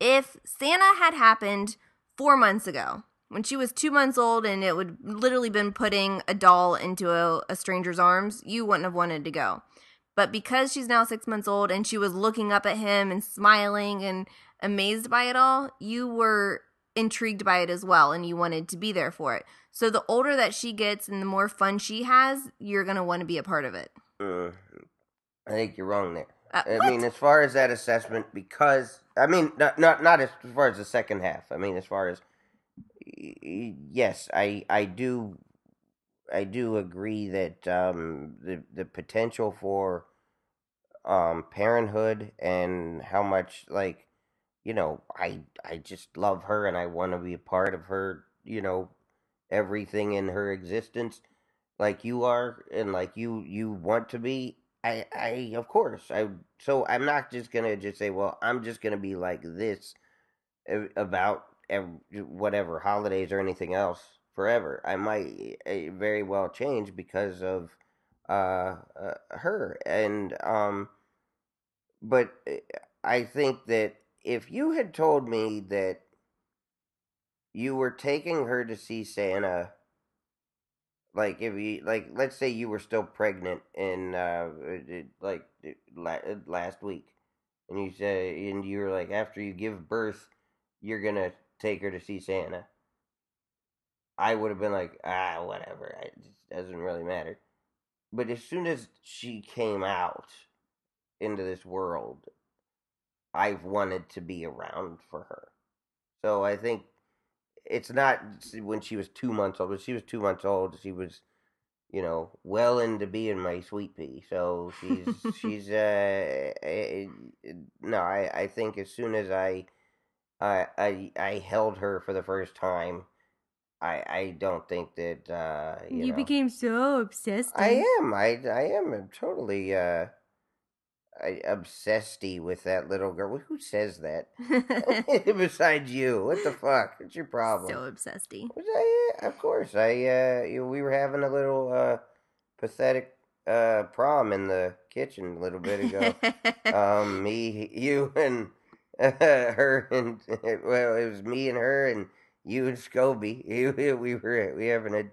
If Santa had happened four months ago, when she was two months old and it would literally been putting a doll into a, a stranger's arms, you wouldn't have wanted to go. But because she's now six months old and she was looking up at him and smiling and amazed by it all, you were intrigued by it as well and you wanted to be there for it. So the older that she gets and the more fun she has, you're going to want to be a part of it. uh, I think you're wrong there. Uh, I mean, as far as that assessment, because I mean, not not not as far as the second half. I mean, as far as yes, I I do I do agree that um, the the potential for um, parenthood and how much like you know I I just love her and I want to be a part of her. You know, everything in her existence, like you are, and like you you want to be. I, I of course I so I'm not just gonna just say well I'm just gonna be like this about whatever holidays or anything else forever. I might eh, very well change because of uh, uh her and um but eh, I think that if you had told me that you were taking her to see Santa like if you like let's say you were still pregnant in uh like uh, last week and you say and you were like after you give birth you're gonna take her to see santa i would have been like ah whatever it doesn't really matter but as soon as she came out into this world i've wanted to be around for her so i think it's not when she was two months old. When she was two months old, she was, you know, well into being my sweet pea. So she's *laughs* she's uh, eh, eh, no. I I think as soon as I I I I held her for the first time, I I don't think that uh you, you know, became so obsessed. I am I I am totally uh. I obsessed with that little girl. Who says that? *laughs* *laughs* Besides you, what the fuck? What's your problem? so obsessed. Was I, of course, I uh, you know, we were having a little uh, pathetic uh, prom in the kitchen a little bit ago. *laughs* um, me, you, and uh, *laughs* her, and well, it was me and her, and you and Scobie. *laughs* We were we having a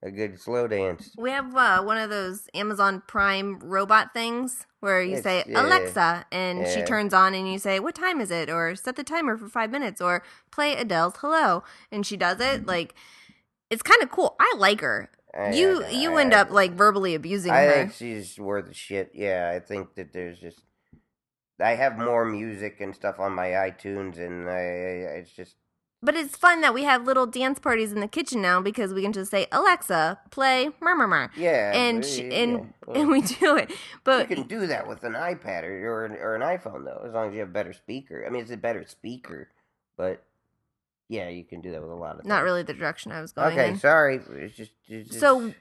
a good slow dance. we have uh, one of those Amazon Prime robot things where you It's- say yeah. Alexa and she turns on and you say what time is it or set the timer for 5 minutes or play Adele's Hello and she does it like it's kind of cool. I like her. I- You I- you I- end up like verbally abusing I her. think she's worth the shit. Yeah, I think that there's just I have more music and stuff on my iTunes, and I, I it's just But it's fun that we have little dance parties in the kitchen now because we can just say Alexa, play murmur yeah, and she, yeah, and yeah. *laughs* and we do it. But you can do that with an iPad or or an, or an iPhone though, as long as you have a better speaker. I mean, it's a better speaker, but yeah, you can do that with a lot of. not things. really the direction I was going Okay, in. sorry. It's just, it's just So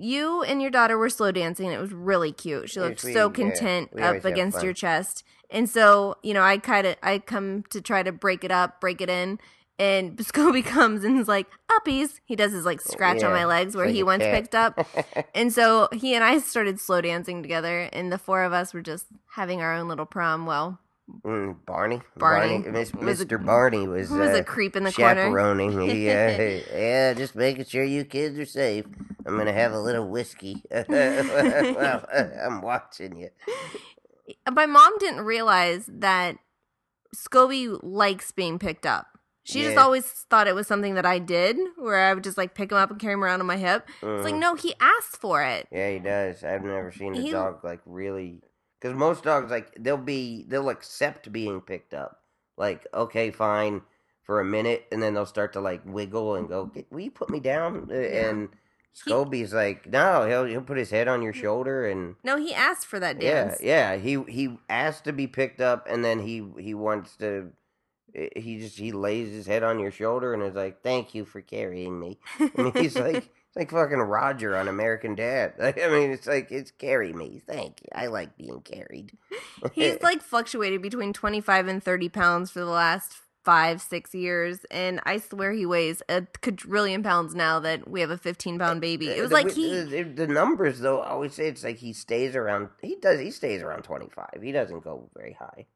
you and your daughter were slow dancing. It was really cute. She looked we- so content always up against your chest. And so, you know, I kind of I come to try to break it up, break it in, and *laughs* Scobie comes and is like, "Uppies." He does his like scratch on my legs where he once cat. picked up. *laughs* And so he and I started slow dancing together, and the four of us were just having our own little prom. Well, Mm, Barney, Barney Miss, was a- Mr. Barney was, was uh, a creep in the corner. chaperoning. He, uh, *laughs* yeah, just making sure you kids are safe. I'm gonna have a little whiskey. *laughs* well, I'm watching you. my mom didn't realize that Scobie likes being picked up. She just always thought it was something that I did, where I would just like pick him up and carry him around on my hip. It's like, Mhm. no, he asked for it. Yeah, he does. I've never seen a He- dog like really, because most dogs like they'll be they'll accept being picked up. Like, okay, fine, for a minute, and then they'll start to like wiggle and go, "Get- "Will you put me down?" Uh, And Scobie's like, "No, he'll he'll put his head on your shoulder and." No, he asked for that Yeah, dance. yeah. yeah, He he asked to be picked up, and then he he wants to. eh, He just he lays his head on your shoulder and is like, "Thank you for carrying me." And he's *laughs* like it's like fucking Roger on American Dad. Like, *laughs* I mean, it's like it's carry me. Thank you. I like being carried. *laughs* He's like fluctuated between 25 and 30 pounds for the last five, six years. And I swear he weighs a quadrillion pounds now that we have a 15 pound uh, baby. Uh, it was The- like the, he. Uh, the, the numbers though. I always say it's like he stays around. He does. He stays around twenty five. He doesn't go very high.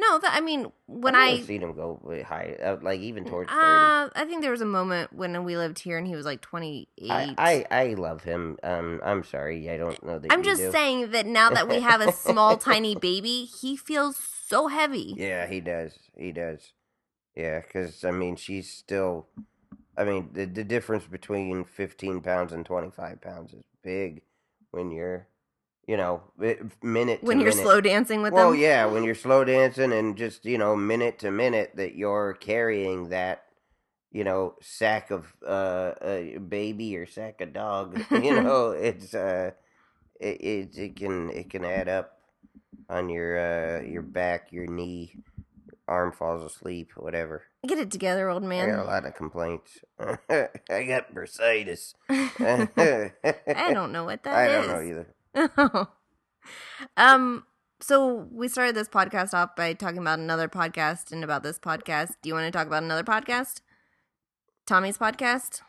No, that, I mean, when I've I. seen him go high, uh, like even towards. Uh, I think there was a moment when we lived here and he was like 28. I, I I love him. Um, I'm sorry, I don't know that. I'm just do. saying that now that we have a small, *laughs* tiny baby, he feels so heavy. Yeah, he does. He does. Yeah, because I mean, she's still. I mean, the the difference between 15 pounds and 25 pounds is big when you're you know, it- minute when you're minute. slow dancing with well, them. yeah, when you're slow dancing and just you know minute to minute that you're carrying that you know sack of uh, a baby or sack of dog. *laughs* *laughs* You know, it's uh, it, it it can it can add up on your uh your back, your knee, arm falls asleep, whatever. Get it together, old man. I got a lot of complaints. *laughs* I got bursitis. I I don't know what that I is. don't know either. *laughs* um. So we started this podcast off by talking about another podcast and about this podcast. Do you want to talk about another podcast? Tommy's podcast.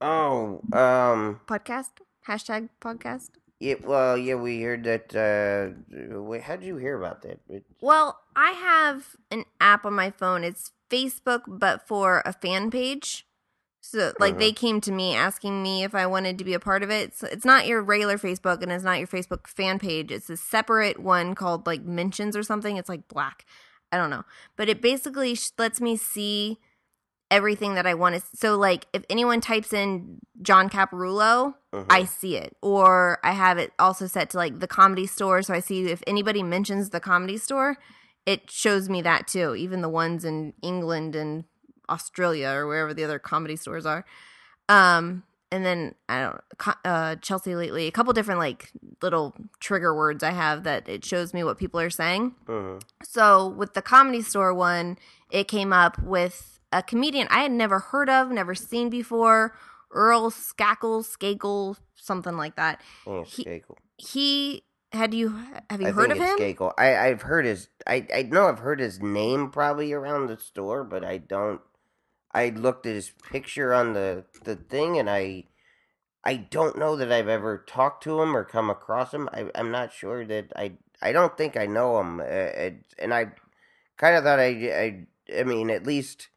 Oh, um, Podcast. Hashtag podcast. yeah. Well, yeah, we heard that. Uh, wait, how'd you hear about that? It, Well, I have an app on my phone. It's Facebook, but for a fan page. So, like, they came to me asking me if I wanted to be a part of it. So it's not your regular Facebook, and it's not your Facebook fan page. It's a separate one called like mentions or something. It's like black. I don't know, but it basically sh- lets me see everything that I want to. So, like, if anyone types in John Caparulo, mhm. I see it. Or I have it also set to like the comedy store. So I see if anybody mentions the comedy store, it shows me that too. Even the ones in England and Australia or wherever the other comedy stores are. Um, and then I don't uh Chelsea lately, a couple different like little trigger words I have that it shows me what people are saying. Mhm. So with the comedy store one, it came up with a comedian I had never heard of, never seen before, Earl Skackle, Skakel, something like that. It's He- Skakel. He had you have you I heard of him? Skakel. I I've heard his. I I know I've heard his name probably around the store, but I don't. I looked at his picture on the the thing, and I. I don't know that I've ever talked to him or come across him. I, I'm not sure that I. I don't think I know him, uh, it- and I kind of thought I, I. I mean, at least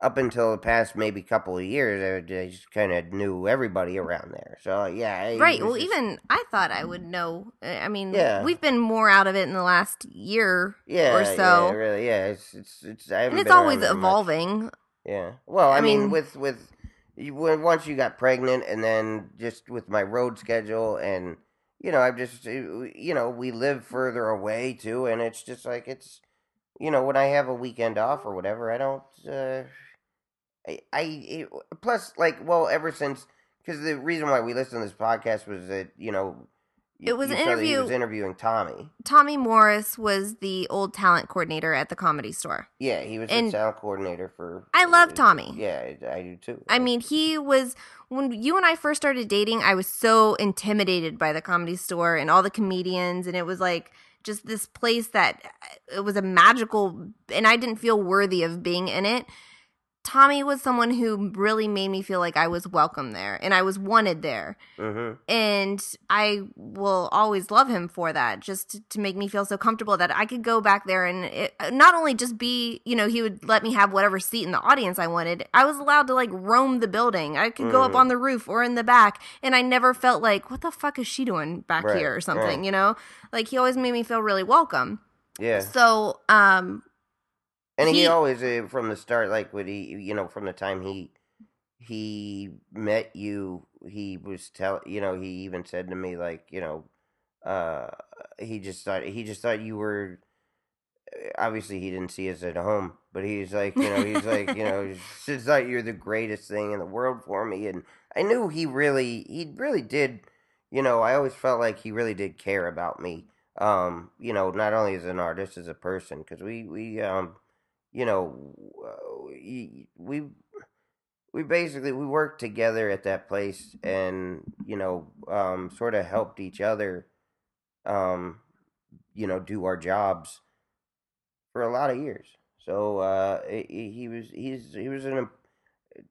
up until the past maybe couple of years, I, I just kind of knew everybody around there. So yeah, I Right. Well, just- even I thought I would know. Uh, I mean, Yeah. we've been more out of it in the last year yeah, or yeah, so, really, yeah. It's it's it's. I and it's always evolving. much. Yeah. Well, I, I mean, mean- with with you, when once you got pregnant, and then just with my road schedule, and you know, I'm just you know, we live further away too, and it's just like it's you know, when I have a weekend off or whatever, I don't. uh I, I it, plus like well, ever since because the reason why we listened to this podcast was that you know. It was an that He was interviewing Tommy. Tommy Morris was the old talent coordinator at the comedy store. Yeah, he was And the sound coordinator for. I love uh, Tommy. Yeah, I, I do too. I mean, he was when you and I first started dating, I was so intimidated by the comedy store and all the comedians and it was like just this place that uh, it was a magical and I didn't feel worthy of being in it. Tommy was someone who really made me feel like I was welcome there and I was wanted there. hmm And I will always love him for that, just to, to make me feel so comfortable that I could go back there and it, not only just be, you know, he would let me have whatever seat in the audience I wanted. I was allowed to like roam the building. I could go up Mhm. on the roof or in the back, and I never felt like, what the fuck is she doing back Right, here or something, right. you know? Like he always made me feel really welcome. Yeah. So, um, And he, He- always, uh, from the start, like when he, you know, from the time he he met you, he was tell, you know, he even said to me like, you know, uh, he just thought he just thought you were. uh, Obviously, he didn't see us at home, but he's like, you know, he's like, you know, *laughs* just thought you're the greatest thing in the world for me, and I knew he really, he really did. You know, I always felt like he really did care about me. Um, you know, not only as an artist, as a person, because we we um you know, we we basically we worked together at that place, and you know, um, sort of helped each other, um, you know, do our jobs for a lot of years. So uh, he, he was he's he was an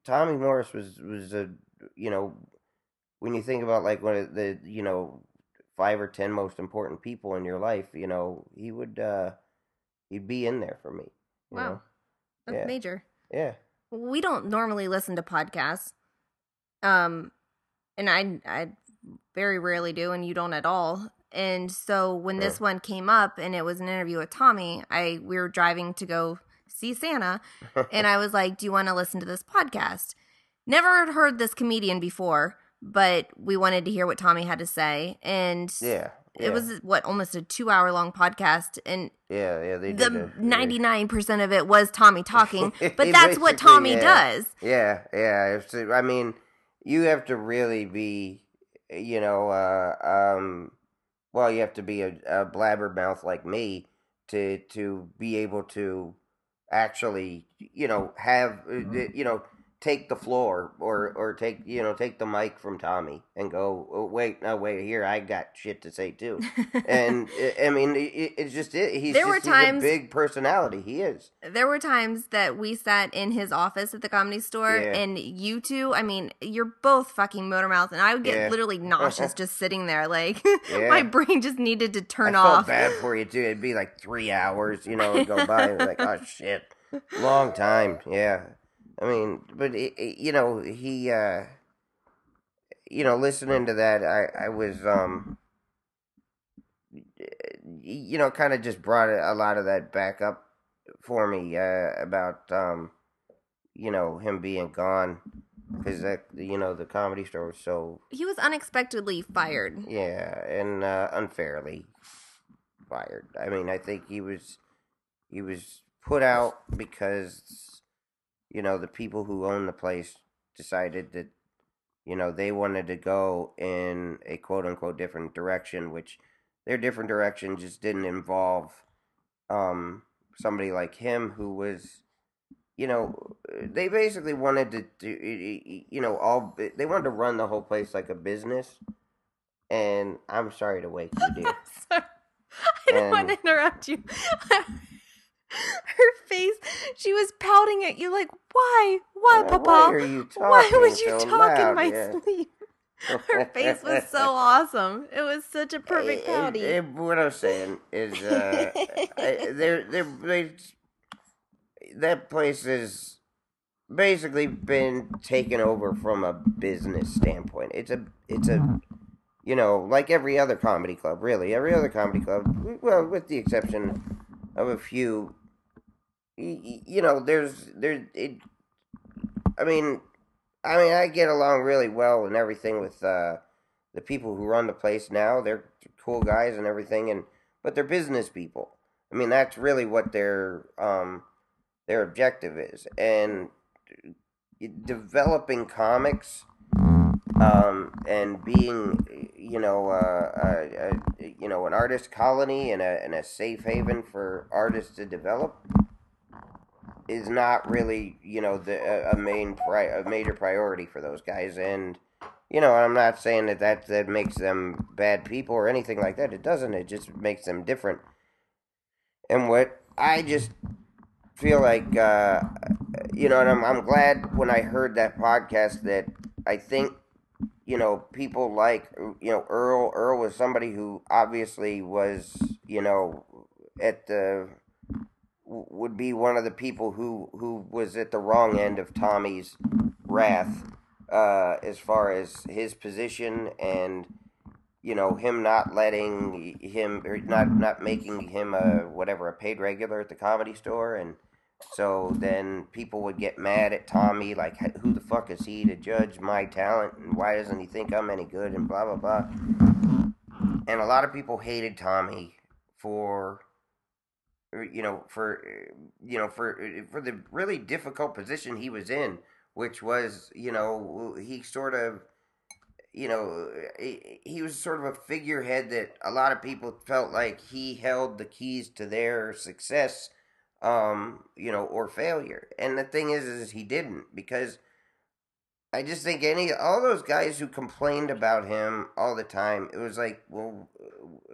Tommy Morris was was a you know when you think about like one of the you know five or ten most important people in your life, you know, he would uh, he'd be in there for me. Wow, know? that's Yeah. major. Yeah. we don't normally listen to podcasts um and i i very rarely do and you don't at all and so when this one came up and it was an interview with tommy i we were driving to go see santa and i was like do you want to listen to this podcast never heard this comedian before but we wanted to hear what tommy had to say and Yeah. It was what almost a two hour long podcast, and yeah, yeah, they did. the ninety nine percent of it was Tommy *laughs* talking. But that's what Tommy yeah. does. Yeah, yeah. I mean, you have to really be, you know, uh, um, well, you have to be a, a blabbermouth like me to to be able to actually, you know, have, uh, you know, take the floor or or take you know take the mic from Tommy and go oh, wait no wait here I got shit to say too and I *laughs* eh, I mean it, it's just it he's There just, were times- a big personality he is there were times that we sat in his office at the comedy store Yeah. and you two i mean you're both fucking motor mouths and i would get Yeah. literally *laughs* nauseous just sitting there like *laughs* Yeah. my brain just needed to turn I felt off bad for you too. It'd be like three hours, you know, go by. Was like, oh shit, long time. Yeah, I mean, but it, it- you know, he, uh you know, listening to that, I, I was, um, you know, kind of just brought a lot of that back up for me uh, about, um, you know, him being gone because that, you know, the comedy store was so he was unexpectedly fired yeah, and uh, unfairly fired. I mean, I think he was he was put out because you know the people who own the place decided that you know they wanted to go in a quote unquote different direction, which their different direction just didn't involve um somebody like him who was you know they basically wanted to do you know all they wanted to run the whole place like a business. And i'm sorry to wake you *laughs* dear. I don't want to interrupt you. *laughs* *laughs* Her face, she was pouting at you like, why? Why, Why Papa? you *laughs* Why would you so talk in my Yeah. sleep? *laughs* Her face was so awesome. It was such a perfect Eh, eh, pouty. eh, what i'm saying is uh I- they're they're they that place has basically been taken over from a business standpoint it's a it's a you know like every other comedy club really every other comedy club well with the exception of a few you know there's there it i mean i mean i get along really well and everything with uh the people who run the place now. They're cool guys and everything and but they're business people. I mean that's really what their um their objective is. And developing comics um and being you know uh, uh, uh you know an artist colony and a and a safe haven for artists to develop is not really you know the a, a main pri- a major priority for those guys. And you know i'm not saying that that that makes them bad people or anything like that. It doesn't. It just makes them different. And what i just feel like uh you know and i'm, I'm glad when i heard that podcast that i think you know people like you know earl earl was somebody who obviously was you know at the would be one of the people who who was at the wrong end of Tommy's wrath uh, as far as his position and you know him not letting him or not not making him a whatever a paid regular at the comedy store and so then people would get mad at Tommy like who the fuck is he to judge my talent? And why doesn't he think I'm any good? And blah blah blah. And a lot of people hated Tommy for you know for uh, you know for uh, for the really difficult position he was in which was you know he sort of you know he was sort of a figurehead that a lot of people felt like he held the keys to their success um you know or failure and the thing is is he didn't because I just think any all those guys who complained about him all the time, it was like, well,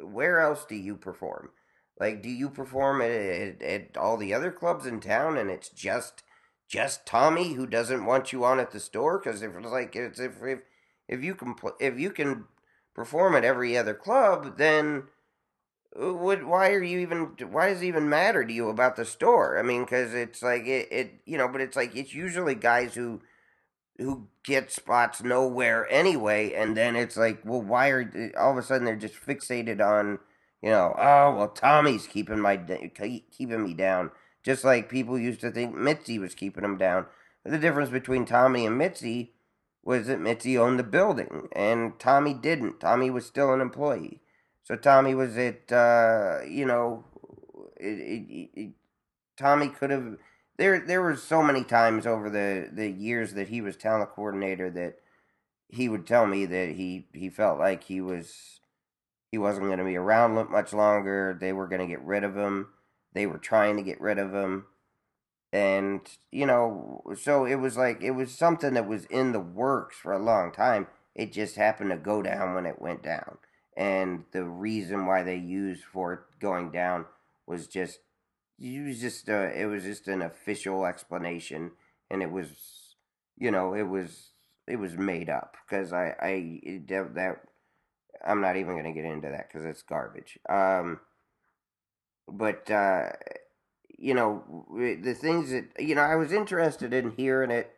where else do you perform? Like, do you perform at, at, at all the other clubs in town, and it's just just Tommy who doesn't want you on at the store? Because if it's like it's if if if you can if you can perform at every other club, then would why are you even why does it even matter to you about the store? I mean, because it's like it, it you know, but it's like it's usually guys who who get spots nowhere anyway, and then it's like, well, why are eh, all of a sudden they're just fixated on, you know, oh well, Tommy's keeping my keeping me down, just like people used to think Mitzi was keeping him down. The difference between Tommy and Mitzi was that Mitzi owned the building and Tommy didn't. Tommy was still an employee. So Tommy was it, uh, you know, it, it, it, Tommy could have. There, there were so many times over the, the years that he was talent coordinator that he would tell me that he, he felt like he was he wasn't going to be around much longer. They were going to get rid of him. They were trying to get rid of him. And, you know, so it was like, it was something that was in the works for a long time. It just happened to go down when it went down. And the reason why they used for it going down was just, it was just, uh, it was just an official explanation. And it was, you know, it was, it was made up because I, I, that, I'm not even to get into that because it's garbage. Um, but uh, you know, the things that you know, I was interested in hearing it.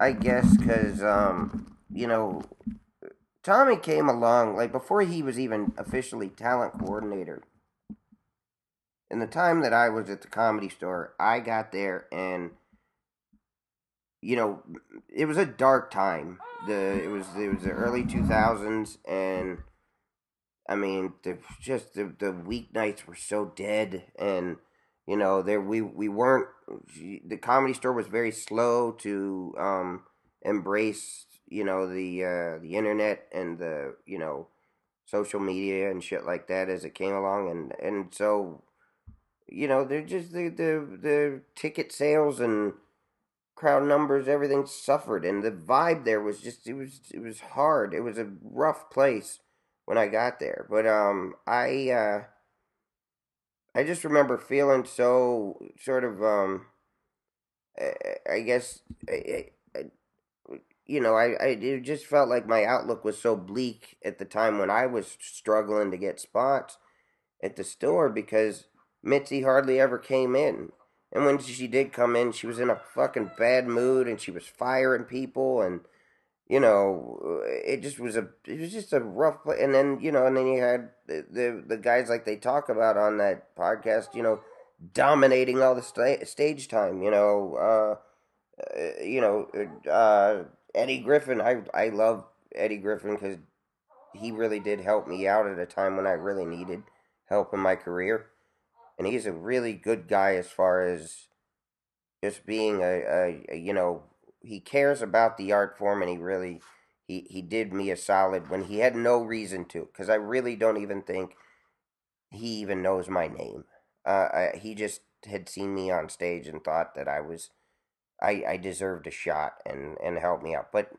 I guess because um, you know, Tommy came along like before he was even officially talent coordinator. In the time that I was at the comedy store, I got there and you know, it was a dark time. The it was it was the early two thousands, and I mean, the just the the weeknights were so dead, and you know, there we we weren't. The comedy store was very slow to um, embrace, you know, the uh, the internet and the you know social media and shit like that as it came along, and and so you know, they're just the the the ticket sales and crowd numbers, everything suffered, and the vibe there was just it was it was hard. It was a rough place when I got there, but um, I uh, I just remember feeling so sort of um, I, guess I, I, you know I, I it just felt like my outlook was so bleak at the time when I was struggling to get spots at the store because Mitzi hardly ever came in and when she did come in, she was in a fucking bad mood and she was firing people and you know, it just was a it was just a rough play. And then you know, and then you had the the, the guys like they talk about on that podcast, you know, dominating all the sta- stage time. You know, uh, uh, you know, uh, Eddie Griffin. I I love Eddie Griffin because he really did help me out at a time when I really needed help in my career and he's a really good guy as far as just being a, a, a, you know he cares about the art form and he really he he did me a solid when he had no reason to because I really don't even think he even knows my name. Uh, I, he just had seen me on stage and thought that I was I I deserved a shot and and helped me out. But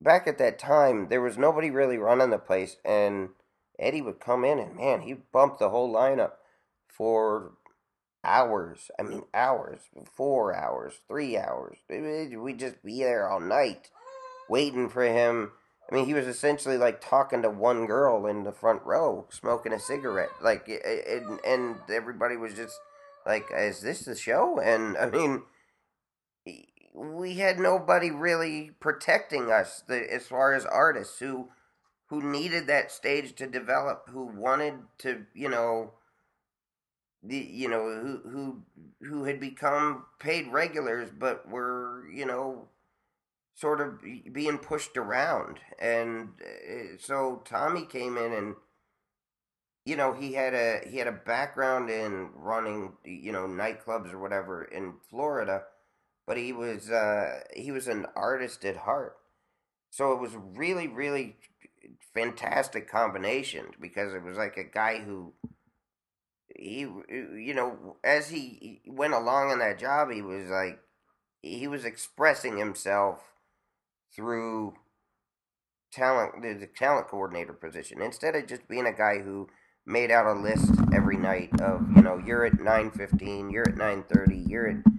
back at that time, there was nobody really running the place, and Eddie would come in and man, he bumped the whole lineup for hours. I mean, hours, four hours, three hours. We'd just be there all night waiting for him. I mean, he was essentially like talking to one girl in the front row, smoking a cigarette. Like, and, and everybody was just like, "Is this the show?" And I mean, we had nobody really protecting us the, as far as artists who who needed that stage to develop, who wanted to, you know, the you know who who who had become paid regulars but were you know sort of being pushed around. And uh, so Tommy came in and you know he had a he had a background in running you know nightclubs or whatever in Florida but he was uh he was an artist at heart. So it was really really fantastic combination because it was like a guy who he you know as he went along in that job he was like he was expressing himself through talent the, talent coordinator position. Instead of just being a guy who made out a list every night of you know you're at 9:15 you're at 9:30 you're at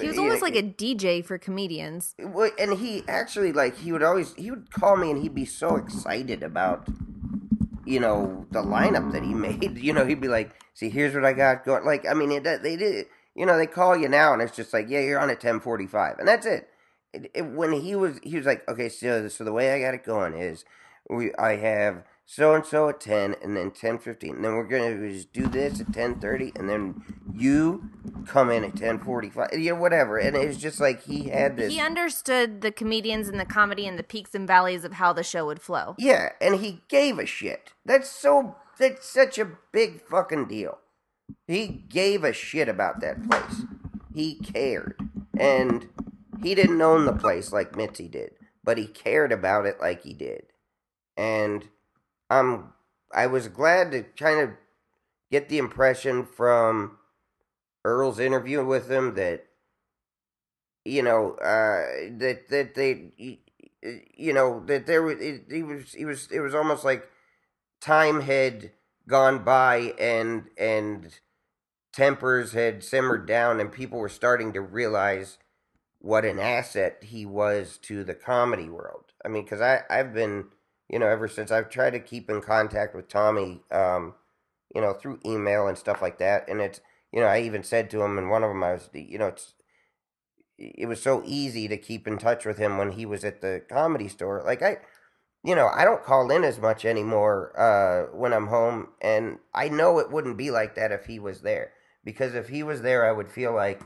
he was almost like a DJ for comedians. And he actually like he would always he would call me and he'd be so excited about you know the lineup that he *laughs* made. You know, he'd be like, "See, here's what I got going." Like, I mean, it, they did. You know, they call you now, and it's just like, "Yeah, you're on at ten forty-five, and that's it. It, it. When he was, he was like, "Okay, so so the way I got it going is, we I have so and so at ten, and then ten fifteen, and then we're gonna just do this at ten thirty, and then you come in at ten forty five, yeah, whatever. And it was just like he had this. He understood the comedians and the comedy and the peaks and valleys of how the show would flow. Yeah, and he gave a shit. That's so. That's such a big fucking deal. He gave a shit about that place. He cared, and he didn't own the place like Mitzi did, but he cared about it like he did, and I'm. I was glad to kind of get the impression from Earl's interview with him that you know uh, that that they you know that there was it, he was he was it was almost like time had gone by and and tempers had simmered down and people were starting to realize what an asset he was to the comedy world. I mean, because I I've been you know ever since I've tried to keep in contact with Tommy, um, you know through email and stuff like that, and it's you know I even said to him in one of them I was you know it's it was so easy to keep in touch with him when he was at the comedy store. Like I, you know, I don't call in as much anymore uh, when I'm home, and I know it wouldn't be like that if he was there. Because if he was there, I would feel like,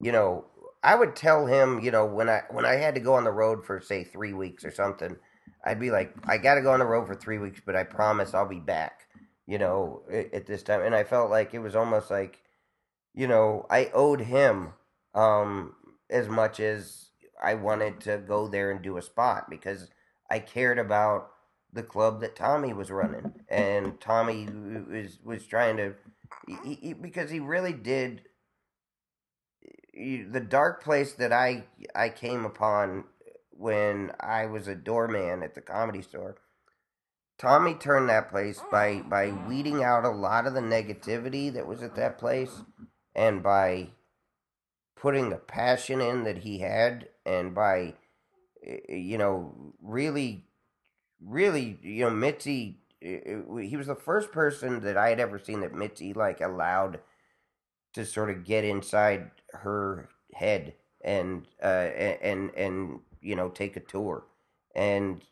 you know, I would tell him, you know, when I when I had to go on the road for say three weeks or something, I'd be like, I got to go on the road for three weeks, but I promise I'll be back, you know, at, this time. And I felt like it was almost like, you know, I owed him um, as much as I wanted to go there and do a spot because I cared about the club that Tommy was running, and Tommy was was trying to, he, he, because he really did. The dark place that I I came upon when I was a doorman at the comedy store. Tommy turned that place by by weeding out a lot of the negativity that was at that place, and by putting the passion in that he had and by eh, eh, you know really really you know Mitzi eh, he was the first person that I had ever seen that Mitzi like allowed to sort of get inside her head and uh and and you know take a tour and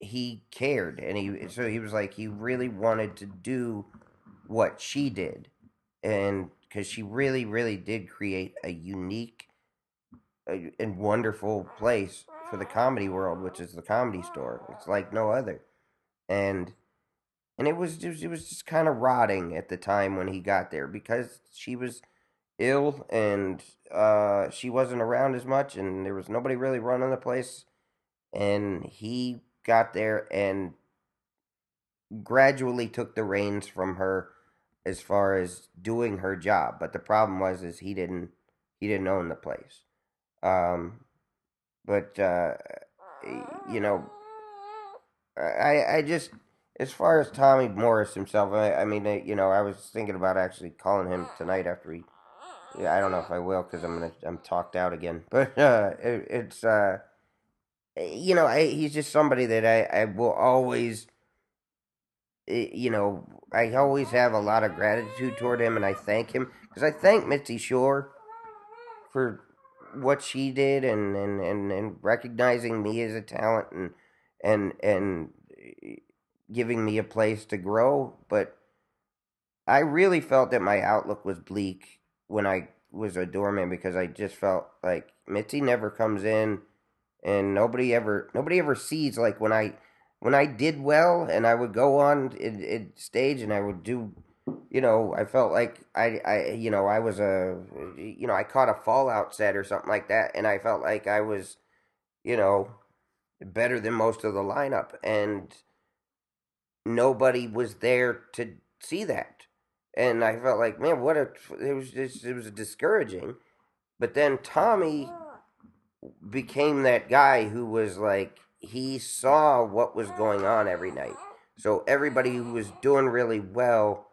he cared and he so he was like he really wanted to do what she did and because she really, really did create a unique uh, and wonderful place for the comedy world, which is the comedy store. It's like no other, and and it was just, it was just kind of rotting at the time when he got there because she was ill and uh, she wasn't around as much, and there was nobody really running the place, and he got there and gradually took the reins from her as far as doing her job. But the problem was is he didn't he didn't own the place. Um, but uh, you know, I I just as far as Tommy Morris himself, I, I mean, you know, I was thinking about actually calling him tonight after he. Yeah, I don't know if I will because I'm gonna I'm talked out again. *laughs* But uh, it, it's uh, you know, I, he's just somebody that I I will always you know, I always have a lot of gratitude toward him, and I thank him because I thank Mitzi Shore for what she did and, and, and, and recognizing me as a talent and and and giving me a place to grow. But I really felt that my outlook was bleak when I was a doorman because I just felt like Mitzi never comes in and nobody ever nobody ever sees like when I when I did well and I would go on in, in stage and I would do, you know, I felt like I, I, you know, I was a, you know, I caught a Fallout set or something like that, and I felt like I was, you know, better than most of the lineup, and nobody was there to see that, and I felt like, man, what a, it was just, it was discouraging, but then Tommy became that guy who was like he saw what was going on every night. So everybody who was doing really well,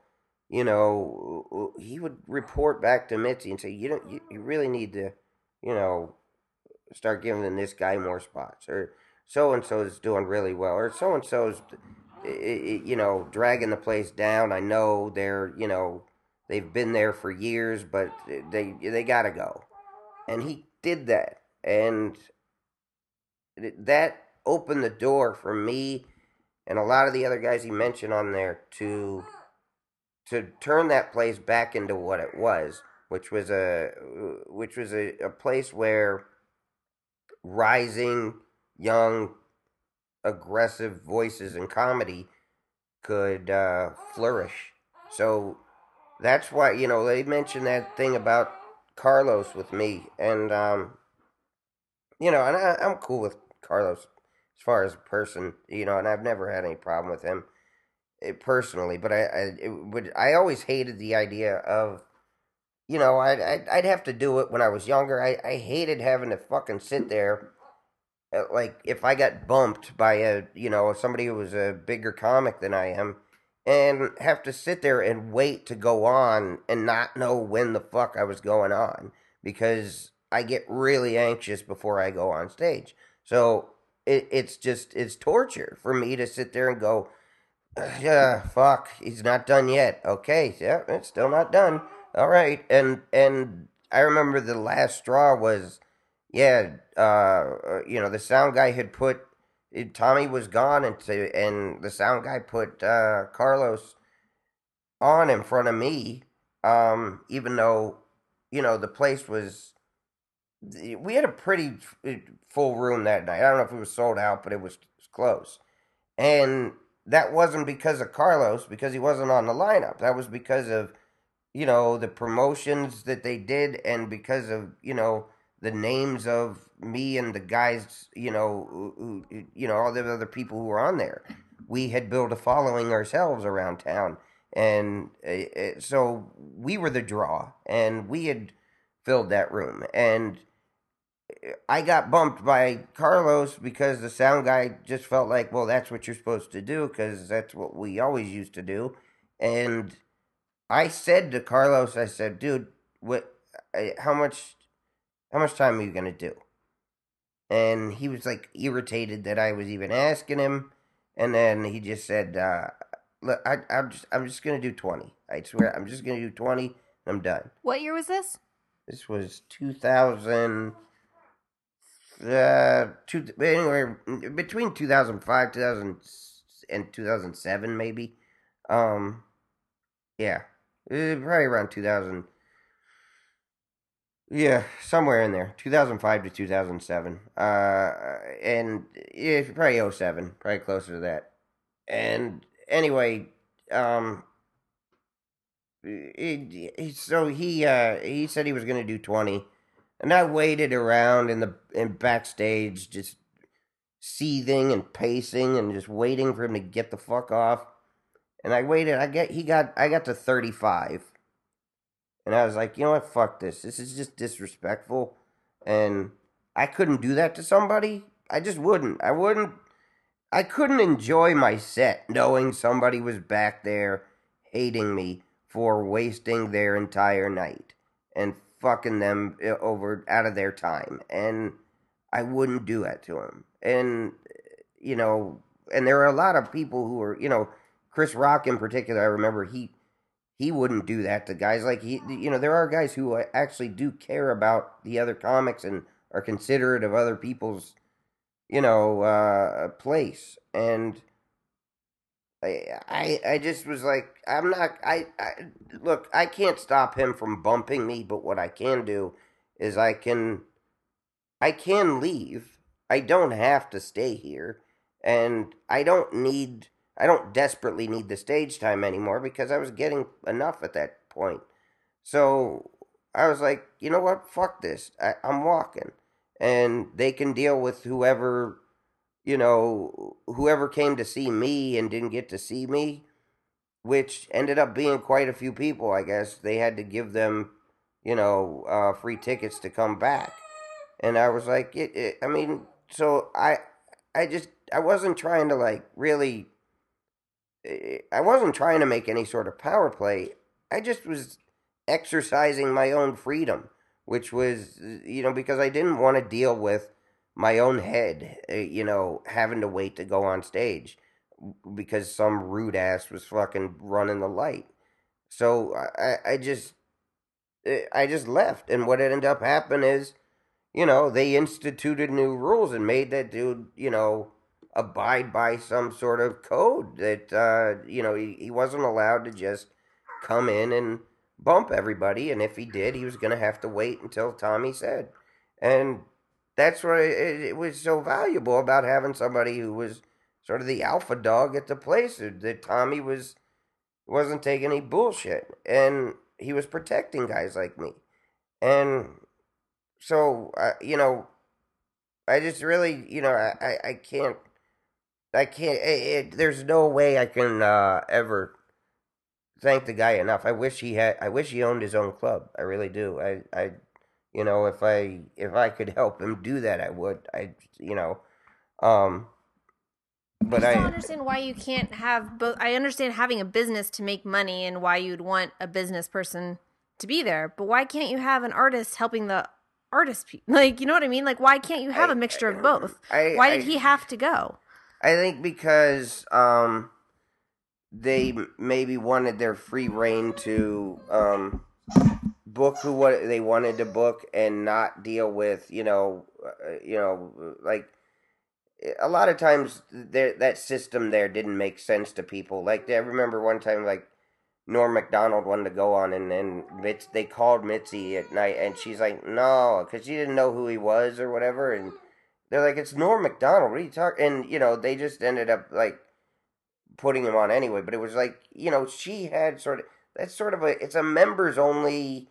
you know, he would report back to Mitzi and say, "You don't, you, you really need to, you know, start giving this guy more spots, or so and so is doing really well, or so and so's, you know, dragging the place down. I know they're, you know, they've been there for years, but they they gotta go." And he did that, and that opened the door for me and a lot of the other guys he mentioned on there to to turn that place back into what it was, which was a which was a, a place where rising young aggressive voices in comedy could uh, flourish. So that's why you know they mentioned that thing about Carlos with me, and um, you know, and I, I'm cool with Carlos as far as a person, you know, and I've never had any problem with him eh, personally. But I, I would, I always hated the idea of, you know, I'd, I'd, I'd have to do it when I was younger. I, I hated having to fucking sit there. Uh, Like if I got bumped by a, you know, somebody who was a bigger comic than I am, and have to sit there and wait to go on and not know when the fuck I was going on because I get really anxious before I go on stage. So it, it's just it's torture for me to sit there and go, yeah, fuck, he's not done yet. Okay, yeah, it's still not done. All right, and and I remember the last straw was, yeah, uh, you know, the sound guy had put Tommy was gone, and to, and the sound guy put uh, Carlos on in front of me, um, even though you know the place was we had a pretty full room that night. I don't know if it was sold out, but it was, it was close. And that wasn't because of Carlos, because he wasn't on the lineup. That was because of, you know, the promotions that they did and because of, you know, the names of me and the guys, you know, who, you know, all the other people who were on there. We had built a following ourselves around town. And uh, so we were the draw and we had filled that room. And eh, I got bumped by Carlos because the sound guy just felt like, well, that's what you're supposed to do because that's what we always used to do. And I said to Carlos, I said, dude, what, how much, how much time are you gonna do? And he was like irritated that I was even asking him. And then he just said, uh, look, I, I'm just, I'm just gonna do 20. I swear, I'm just gonna do 20. I'm done. What year was this? This was 2000 uh two anywhere between 2005 2000 and 2007 maybe um yeah uh, probably around 2000 yeah somewhere in there 2005 to 2007 uh and yeah probably 07 probably closer to that and anyway um it, it, so he uh he said he was going to do 20 and I waited around in the in backstage, just seething and pacing and just waiting for him to get the fuck off. And I waited. I get he got I got to thirty five, and I was like, you know what? Fuck this. This is just disrespectful, and I couldn't do that to somebody. I just wouldn't. I wouldn't. I couldn't enjoy my set knowing somebody was back there hating me for wasting their entire night and fucking them eh, over out of their time and i wouldn't do that to them and you know and there are a lot of people who are you know chris rock in particular i remember he he wouldn't do that to guys like he you know there are guys who actually do care about the other comics and are considerate of other people's you know uh place and I, I just was like, I'm not. I, I look. I can't stop him from bumping me, but what I can do is I can, I can leave. I don't have to stay here, and I don't need. I don't desperately need the stage time anymore because I was getting enough at that point. So I was like, you know what? Fuck this. I, I'm walking, and they can deal with whoever you know, whoever came to see me and didn't get to see me, which ended up being quite a few people, I guess, they had to give them, you know, uh, free tickets to come back. And I was like, it, it, I mean, so I, I just, I wasn't trying to like really, I wasn't trying to make any sort of power play. I just was exercising my own freedom, which was, you know, because I didn't want to deal with my own head, uh, you know, having to wait to go on stage because some rude ass was fucking running the light. So I, I just, uh, I just left, and what ended up happening is, you know, they instituted new rules and made that dude, you know, abide by some sort of code that uh, you know he, he wasn't allowed to just come in and bump everybody, and if he did, he was going to have to wait until Tommy said, and that's what it, it was so valuable about having somebody who was sort of the alpha dog at the place that Tommy was wasn't taking any bullshit and he was protecting guys like me. And so uh, you know i just really you know i i, I can't i can't it, it, there's no way i can uh, ever thank the guy enough i wish he had i wish he owned his own club i really do i i you know if i if i could help him do that i would i you know um but I I, don't understand why you can't have both. I understand having a business to make money and why you'd want a business person to be there, but why can't you have an artist helping the artist? Pe- *laughs* like, you know what I mean? Like, why can't you have I- a mixture of both? I, Why did I- he have to go? I think because um, they maybe wanted their free reign to um, book who what they wanted to book and not deal with you know uh, you know like a lot of times that system there didn't make sense to people. Like I remember one time like Norm Macdonald wanted to go on and and Mitz, they called Mitzi at night and she's like no because she didn't know who he was or whatever and they're like it's Norm Macdonald what are you talking and you know they just ended up like putting him on anyway but it was like you know she had sort of that's sort of a it's a members only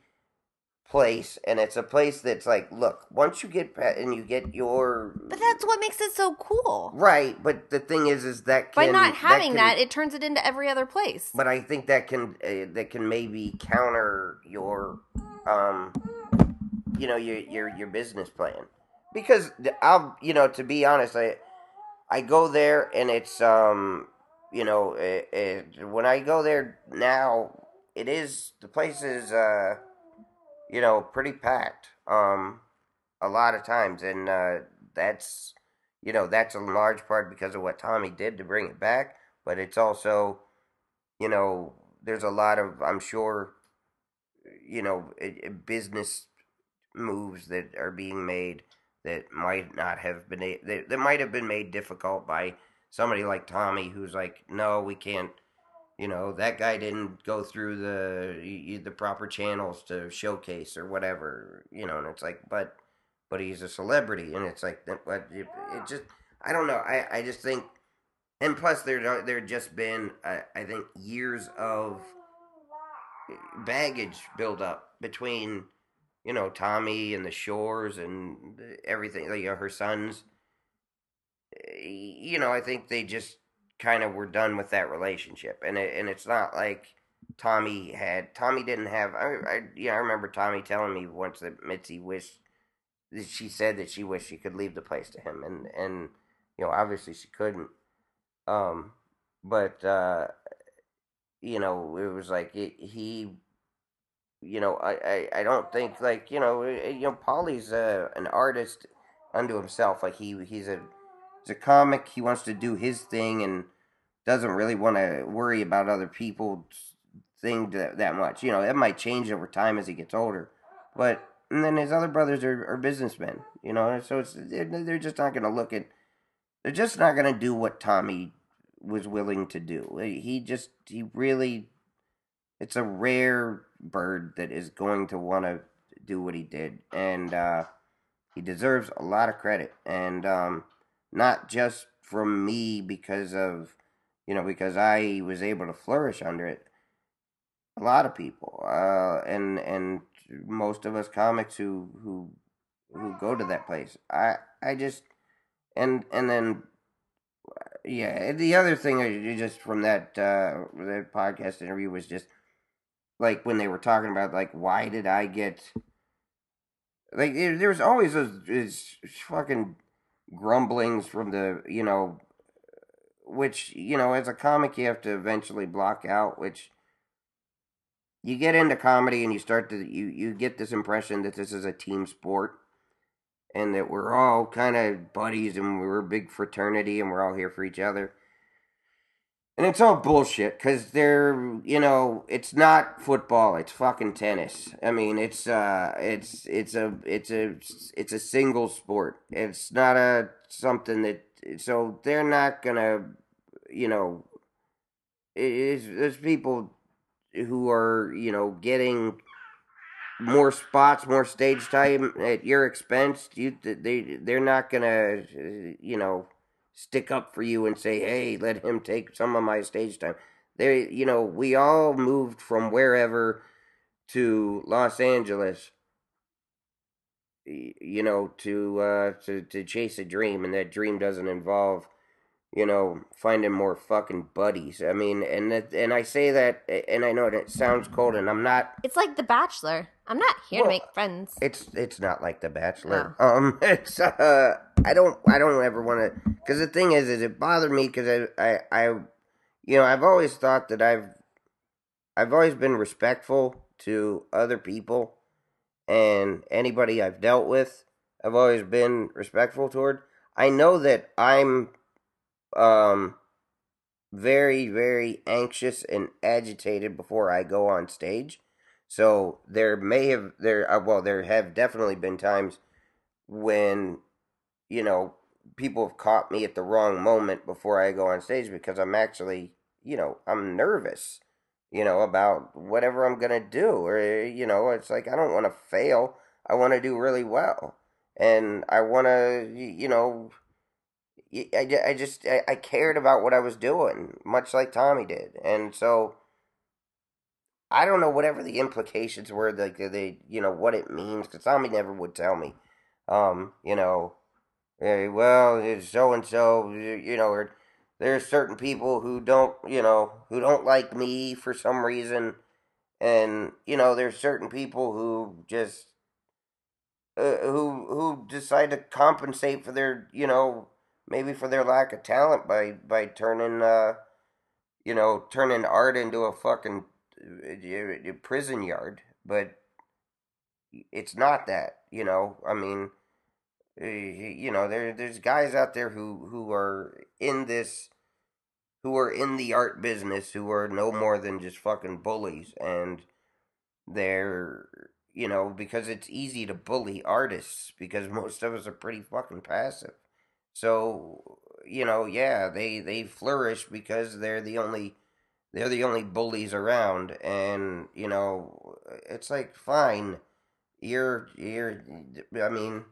place and it's a place that's like look once you get pa- and you get your But that's what makes it so cool. Right, but the thing is, is that By not having can- that, it turns it into every other place. but I think that can uh, that can maybe counter your, um, you know, your your your business plan, because I'll you know to be honest, I I go there and it's um you know it, it, when I go there now, it is the place is uh you know pretty packed um a lot of times. And uh that's you know that's a large part because of what Tommy did to bring it back. But it's also you know there's a lot of I'm sure you know business moves that are being made that might not have been that, that might have been made difficult by somebody like Tommy who's like no we can't you know that guy didn't go through the the proper channels to showcase or whatever you know and it's like but but he's a celebrity and it's like but it, it just I don't know I I just think and plus there there just been uh, I think years of baggage build up between you know Tommy and the Shores and everything you know, her sons you know I think they just kind of were done with that relationship. And it, and it's not like Tommy had Tommy didn't have I, I yeah I remember Tommy telling me once that Mitzi wished that she said that she wished she could leave the place to him and and you know obviously she couldn't. Um but uh you know it was like it, he you know I, I I don't think like you know eh, you know Pauly's uh, an artist unto himself like he he's a he's a comic he wants to do his thing and doesn't really want to worry about other people's thing that, that much you know that might change over time as he gets older but and then his other brothers are, are businessmen you know so it's they're, they're just not going to look at they're just not going to do what Tommy was willing to do he just he really it's a rare bird that is going to want to do what he did and uh he deserves a lot of credit and um not just from me because of you know because I was able to flourish under it. A lot of people uh and and most of us comics who who who go to that place. I I just and and then yeah the other thing I- just from that uh that podcast interview was just like when they were talking about like why did I get like there, was always those, those fucking grumblings from the you know which you know as a comic you have to eventually block out which you get into comedy and you start to you you get this impression that this is a team sport and that we're all kind of buddies and we're a big fraternity and we're all here for each other and it's all bullshit because they're, you know, it's not football. It's fucking tennis. I mean, it's uh, it's it's a it's a it's a single sport. It's not a something that so they're not gonna, you know, it is there's people who are you know getting more spots, more stage time at your expense. You they they're not gonna you know stick up for you and say, hey, let him take some of my stage time. They you know we all moved from wherever to Los Angeles you know to uh to to chase a dream and that dream doesn't involve you know finding more fucking buddies i mean and that, and i say that and i know it sounds cold and i'm not It's like The Bachelor. I'm not here Well, to make friends. it's it's not like the bachelor No. um *laughs* it's uh i don't i don't ever want to because the thing is is it bothered me because I, I i you know i've always thought that i've i've always been respectful to other people and anybody i've dealt with i've always been respectful toward i know that i'm um very very anxious and agitated before i go on stage. So there may have there uh, well there have definitely been times when you know people have caught me at the wrong moment before I go on stage because I'm actually you know I'm nervous you know about whatever I'm going to do or you know it's like I don't want to fail. I want to do really well. And I want to you know I, I just I, I cared about what I was doing much like Tommy did and so I don't know whatever the implications were, like they, you know, what it means, because Tommy never would tell me. Um, you know, eh, well, so and so, you know, or there's certain people who don't, you know, who don't like me for some reason, and you know, there's certain people who just, uh, who who decide to compensate for their, you know, maybe for their lack of talent by by turning, uh, you know, turning art into a fucking uh, prison yard, but it's not that. You know, I mean, uh, you know, there there's guys out there who who are in this, who are in the art business, who are no more than just fucking bullies, and they're you know because it's easy to bully artists because *laughs* most of us are pretty fucking passive. So you know, yeah, they they flourish because they're the only they're the only bullies around and you know it's like fine you're you're i mean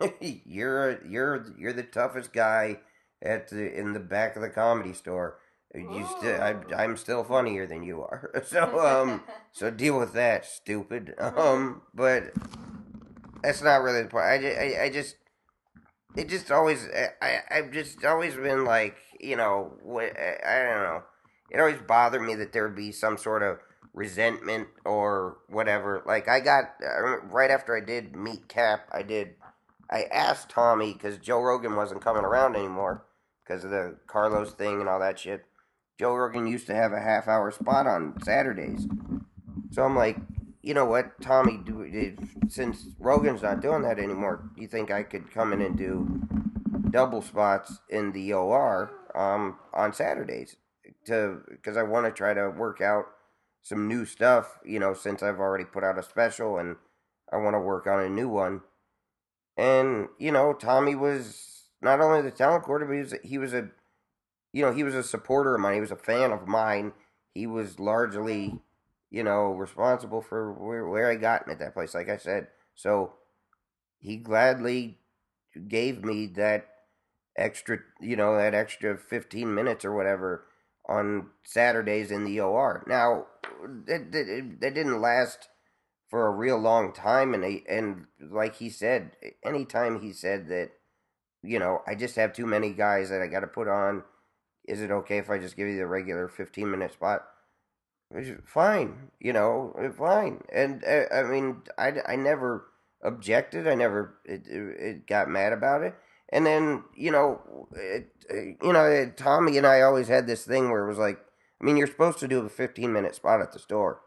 *laughs* you're you're you're the toughest guy at the in the back of the comedy store. You still I, i'm still funnier than you are. *laughs* So um *laughs* so deal with that stupid. Um but that's not really the point. I, I, I just it just always eh, I, i've just always been like you know I, eh, I don't know it always bothered me that there would be some sort of resentment or whatever. Like I got right after I did Meet Cap, I did I asked Tommy because Joe Rogan wasn't coming around anymore because of the Carlos thing and all that shit. Joe Rogan used to have a half hour spot on Saturdays, so I'm like, you know what, Tommy, do since Rogan's not doing that anymore, do you think I could come in and do double spots in the OR um, on Saturdays? to because I want to try to work out some new stuff, you know, since I've already put out a special and I want to work on a new one. And you know, Tommy was not only the talent coordinator, but he was he was a you know he was a supporter of mine. He was a fan of mine. He was largely you know responsible for where where I got at that place. Like I said, so he gladly gave me that extra you know that extra 15 minutes or whatever on Saturdays in the OR. Now, that didn't last for a real long time, and he, and like he said, anytime he said that, you know, I just have too many guys that I got to put on. Is it okay if I just give you the regular fifteen minute spot? Fine, you know, eh, fine. And uh, I mean, I, I never objected. I never it, it got mad about it. And then you know, it, eh, you know, Tommy and I always had this thing where it was like, I mean, you're supposed to do a 15 minute spot at the store.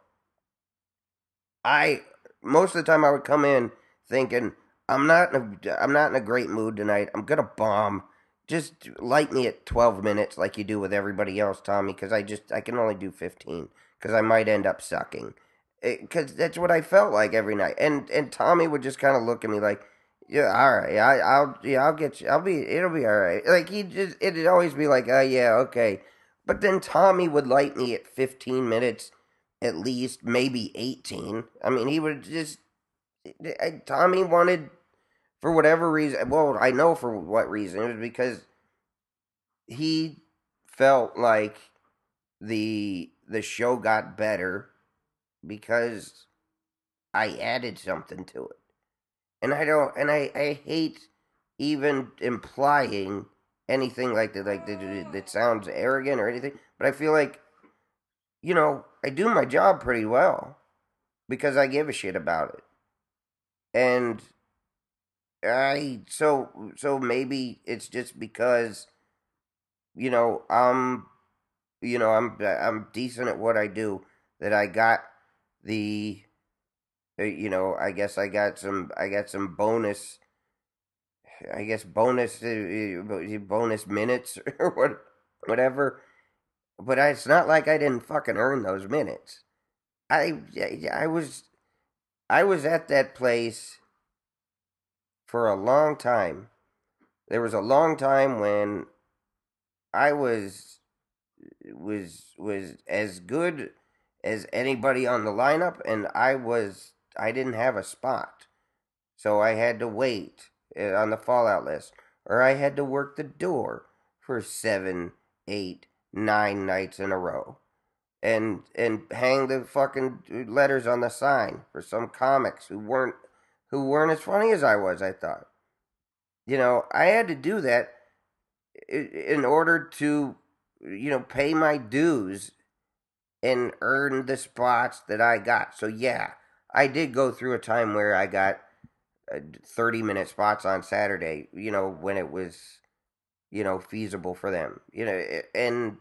I most of the time I would come in thinking I'm not in a, I'm not in a great mood tonight. I'm gonna bomb. Just light me at 12 minutes like you do with everybody else, Tommy, because I just I can only do 15 because I might end up sucking. Because that's what I felt like every night. And and Tommy would just kind of look at me like, Yeah, all right. I, I'll yeah, I'll get you. I'll be. It'll be all right. Like he just, it'd always be like, oh yeah, okay. But then Tommy would light me at fifteen minutes, at least, maybe eighteen. I mean, he would just. Eh, eh, Tommy wanted, for whatever reason. Well, I know for what reason. It was because he felt like the the show got better because I added something to it and I don't, and I, I hate even implying anything like that, like that, that sounds arrogant or anything. But I feel like, you know, I do my job pretty well because I give a shit about it, and I so so maybe it's just because, you know, I'm, you know, I'm I'm decent at what I do that I got the uh, you know, I guess I got some, I got some bonus, I guess bonus, uh, uh, bonus minutes *laughs* or what, whatever. But I, it's not like I didn't fucking earn those minutes. I, I was, I was at that place for a long time. There was a long time when I was, was, was as good as anybody on the lineup, and I was I didn't have a spot. So I had to wait eh, on the fallout list. Or I had to work the door for seven, eight, nine nights in a row. And and hang the fucking letters on the sign for some comics who weren't who weren't as funny as I was, I thought. You know, I had to do that in order to you know pay my dues and earn the spots that I got. So yeah, I did go through a time where I got uh, 30 minute spots on Saturday, you know, when it was, you know, feasible for them, you know, and,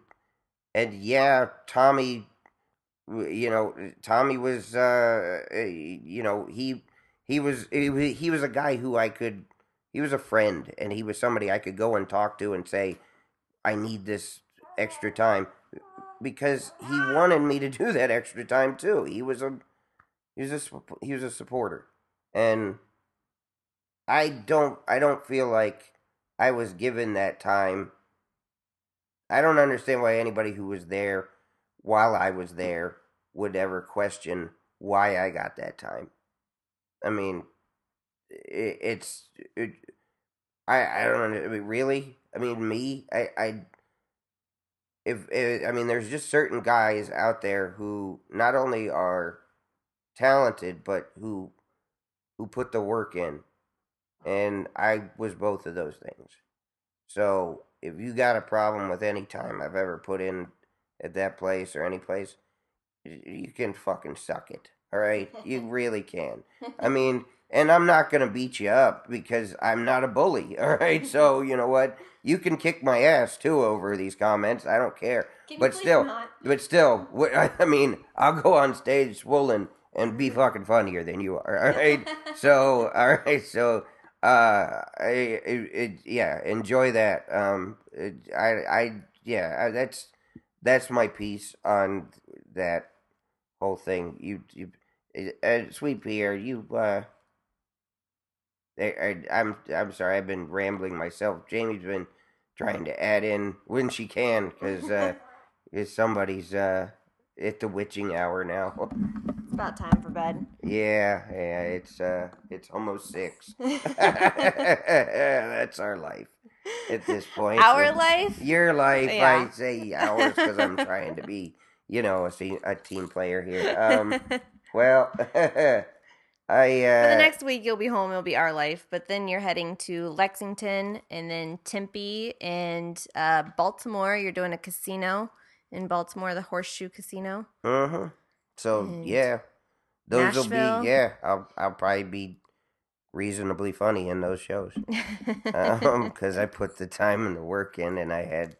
and yeah, Tommy, you know, Tommy was, uh, you know, he, he was, he was a guy who I could, he was a friend and he was somebody I could go and talk to and say, I need this extra time because he wanted me to *laughs* do that extra time too. He was a, he was a he was a supporter, and I don't I don't feel like I was given that time. I don't understand why anybody who was there while I was there would ever question why I got that time. I mean, it, it's it, I I don't know. I mean, really. I mean, me. I I if, if I mean, there's just certain guys out there who not only are talented, but who who put the work in. And I was both of those things. So if you got a problem with any time I've ever put in at that place or any place, you can fucking suck it. All right, you *laughs* really can. I *laughs* mean, and I'm not gonna beat you up because I'm not a bully. *laughs* All right, so you know what? You can kick my ass too over these comments. I don't care. but still, not? but still, *laughs* I mean, I'll go on stage swollen and be fucking funnier than you are. *laughs* All right. so all right. So uh, I, it, it, yeah, enjoy that. Um, it, I I yeah, I, that's that's my piece on that whole thing. You you, uh, sweet Pierre, you uh. I, I, I'm I'm sorry. I've been rambling myself. Jamie's been trying to add in when she can because uh, *laughs* somebody's uh, at the witching hour now. It's about time for bed. Yeah, yeah, it's uh, it's almost six. *laughs* *laughs* That's our life at this point. Our so life. Your life. Yeah. I say ours because I'm trying to be, you know, a, a team player here. Um, well, I. Uh, For the next week, you'll be home. It'll be our life, but then you're heading to Lexington and then Tempe and uh, Baltimore. You're doing a casino in Baltimore, the Horseshoe Casino. Uh huh. So and yeah, those will be yeah. I'll I'll probably be reasonably funny in those shows because *laughs* um, I put the time and the work in, and I had.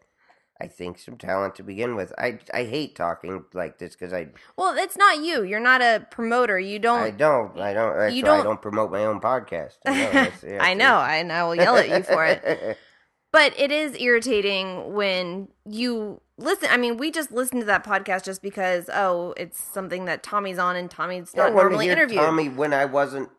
I think some talent to begin with. I I hate talking like this because I. Well, it's not you. You're not a promoter. You don't. I don't. I don't. You don't, I don't promote my own podcast. I know. That's, *laughs* I know. And I will yell at you for it. *laughs* but it is irritating when you listen i mean we just listened to that podcast just because oh it's something that tommy's on and tommy's not normally interviewed tommy when i wasn't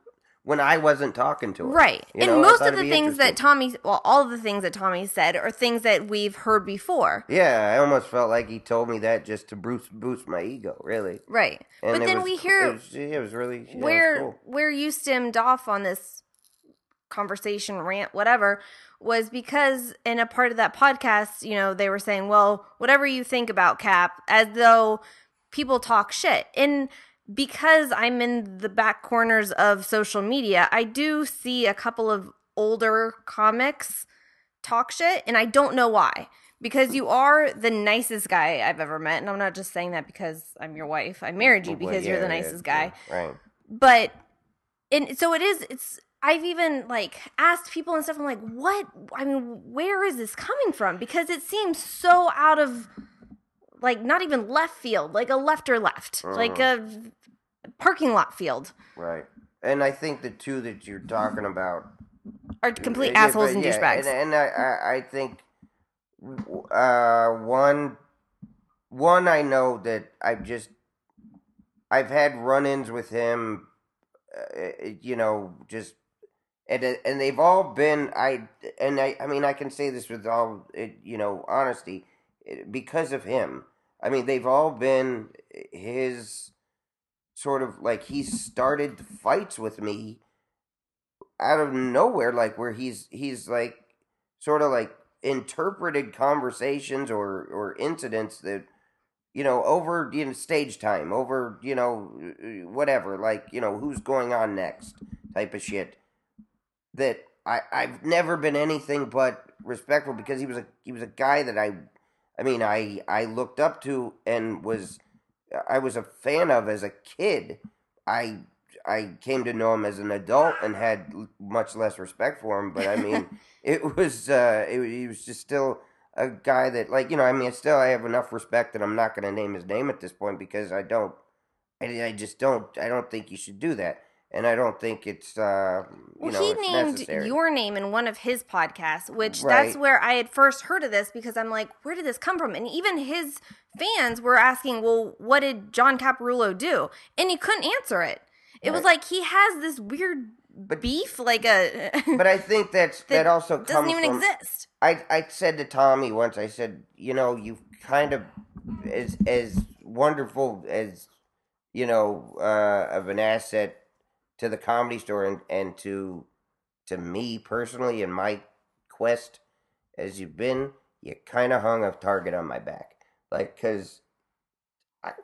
when I wasn't talking to her. Right. You and know, most of the things that. Tommy, well, all of the things that Tommy said are things that we've heard before. Yeah, I almost felt like he told me that just to boost boost my ego, really. Right. And but then was- we hear it was, it was really yeah, where cool. where you stemmed off on this conversation rant whatever was because in a part of that podcast you know they were saying well whatever you think about cap as though people talk shit and because i'm in the back corners of social media i do see a couple of older comics talk shit and i don't know why. Because you are the nicest guy i've ever met and i'm not just saying that because i'm your wife. I married you Well, because you're the yeah, yeah, nicest guy. yeah, Right. but and so it is it's i've even like asked people and stuff i'm like what? I mean where is this coming from? Because it seems so out of like not even left field like a left or left like a parking lot field. Right. And I think the two that you're talking about are complete Yeah, assholes but and yeah, douchebags. And, and I, I, I think uh, one, one I know that I've just, I've had run-ins with him, uh, you know, just, and and they've all been I and I I mean I can say this with all uh, you know honesty eh, because of him. I mean they've all been his sort of like he started fights with me out of nowhere like where he's he's like sort of like interpreted conversations or or incidents that you know over you know stage time over you know whatever like you know who's going on next type of shit that I I've never been anything but respectful because he was a he was a guy that I I mean I I looked up to and was I was a fan of as a kid. I I came to know him as an adult and had much less respect for him. But I mean, *laughs* it was uh, it, he was just still a guy that like you know I mean still I have enough respect that I'm not going to name his name at this point because I don't I, I just don't I don't think you should do that and I don't think it's uh you Well, know he it's named necessary. your name in one of his podcasts, which that's where I had first heard of this because I'm like, where did this come from? And even his fans were asking, well, what did John Caparulo do? And he couldn't answer it. It was like he has this weird But- beef, like a *laughs* but I think that's that, also doesn't even from, exist. I I said to Tommy once. I said, you know, you kind of as as wonderful as you know uh, of an asset to the comedy store and and to to me personally in my quest as you've been. You kind of hung a target on my back, like because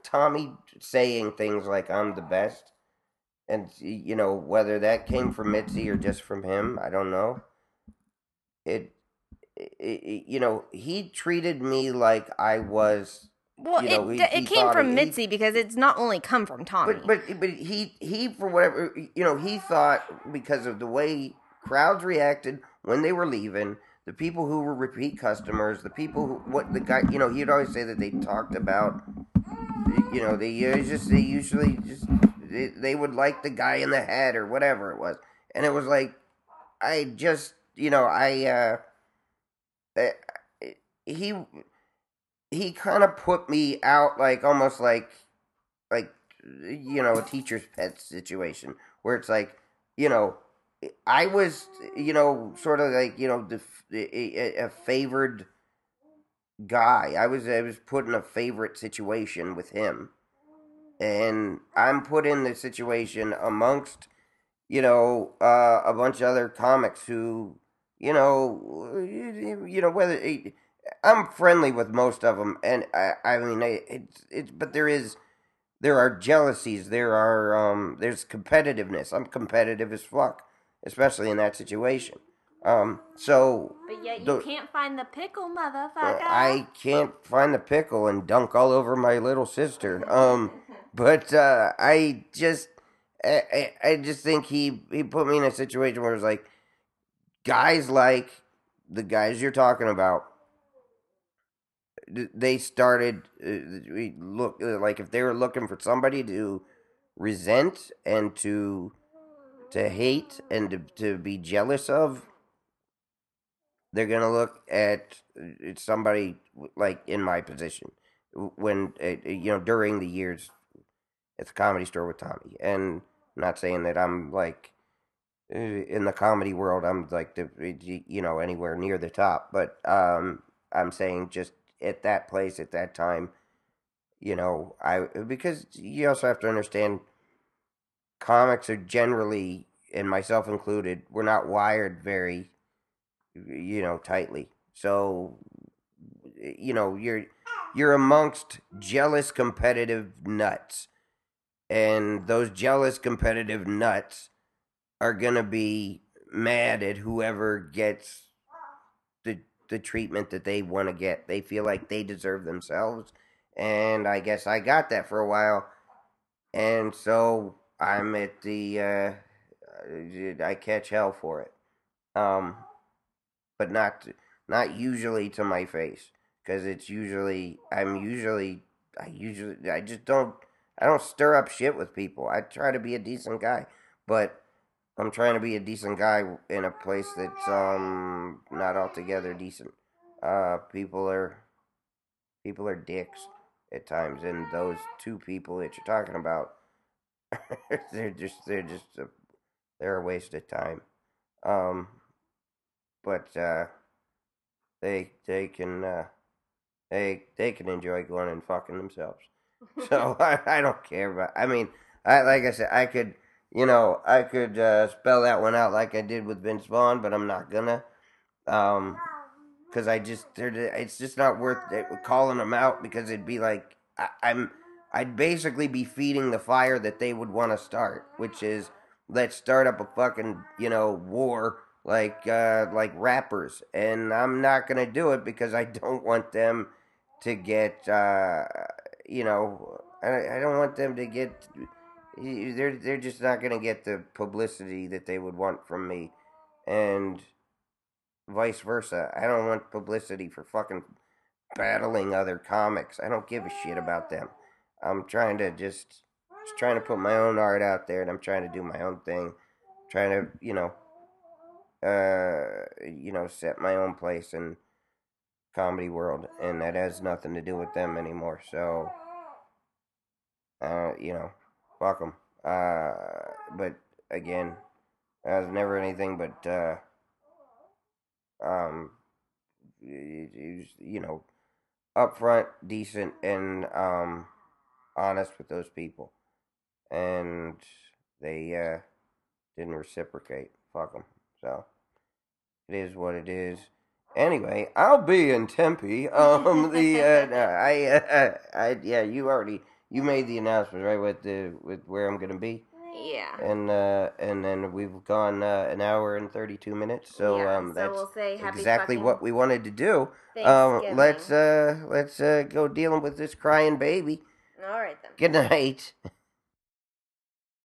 Tommy saying things like I'm the best, and you know whether that came from Mitzi or just from him, I don't know. It, it, it you know, he treated me like I was, Well, you know, it, he- it he came from he- Mitzi because it's not only come from Tommy. but but but he he for whatever you know he thought because of the way crowds reacted when they were leaving. The people who were repeat customers, the people who what the guy, you know, he'd always say that they talked about you know they uh, just they usually just they, they would like the guy in the hat or whatever it was and it was like i just you know i uh uh, he he kind of put me out like almost like like you know a teacher's pet situation where it's like you know i was you know sort of like you know the a, a favored guy. I was I was put in a favorite situation with him, and I'm put in the situation amongst you know uh, a bunch of other comics who you know you know whether I'm friendly with most of them, and I I mean I, it's it's but there is there are jealousies, there are um there's competitiveness. I'm competitive as fuck, especially in that situation. Um, so But yet you the- can't find the pickle, motherfucker. I can't find the pickle and dunk all over my little sister. Um, but uh, I just, I, I I just think he he put me in a situation where it's like, guys like the guys you're talking about, they started uh, look uh, like if they were looking for somebody to resent and to to hate and to, to be jealous of they're gonna look at uh, somebody like in my position when uh, you know during the years at the comedy store with Tommy, and not saying that I'm like uh, in the comedy world, I'm like the you know anywhere near the top. But um, I'm saying just at that place at that time, you know, I because you also have to understand comics are generally, and myself included, we're not wired very, you know, tightly. So, you know, you're you're amongst jealous competitive nuts. And those jealous competitive nuts are going to be mad at whoever gets the treatment that they want to get. They feel like they deserve themselves. And I guess I got that for a while. And so I'm at the uh, I catch hell for it. Um but not not usually to my face because it's usually I'm usually I usually I just don't I don't stir up shit with people. I try to be a decent guy, but I'm trying to be a decent guy in a place that's um not altogether decent. Uh, people are people are dicks at times, and those two people that you're talking about, *laughs* they're just they're just a, they're a waste of time. Um, but uh, they they can uh, they they can enjoy going and fucking themselves. *laughs* So *laughs* I, I don't care about. I mean, I like I said, I could you know I could uh, spell that one out like I did with Vince Vaughn, but I'm not gonna. Um, because I just it's just not worth it, calling them out because it'd be like I, I'm I'd basically be feeding the fire that they would want to start, which is let's start up a fucking you know war like uh, like rappers, and I'm not gonna do it because I *laughs* don't want them to get uh, you know I, I don't want them to get they're they're just not gonna get the publicity that they would want from me, and vice versa. I don't want publicity for fucking battling other comics. I don't give a shit about them. I'm trying to just, just trying to put my own art out there, and I'm trying to do my own thing, trying to you know, uh, you know, set my own place in comedy world, and that has nothing to do with them anymore. So, uh, you know, fuck them. Uh, but again, I was never anything but uh um, you know, upfront, decent, and um, honest with those people, and they uh, didn't reciprocate. Fuck them. So it is what it is. Anyway, I'll be in Tempe. *laughs* Um, the uh, *laughs* I, uh, *laughs* I, yeah, you already you made the announcement right with the with where I'm gonna be. Yeah. And uh, and then we've gone uh, an hour and thirty two minutes. So yeah, um, so that's we'll say happy exactly what we wanted to do. Um, let's uh, let's uh, go dealing with this crying baby. All right then. Good night. *laughs*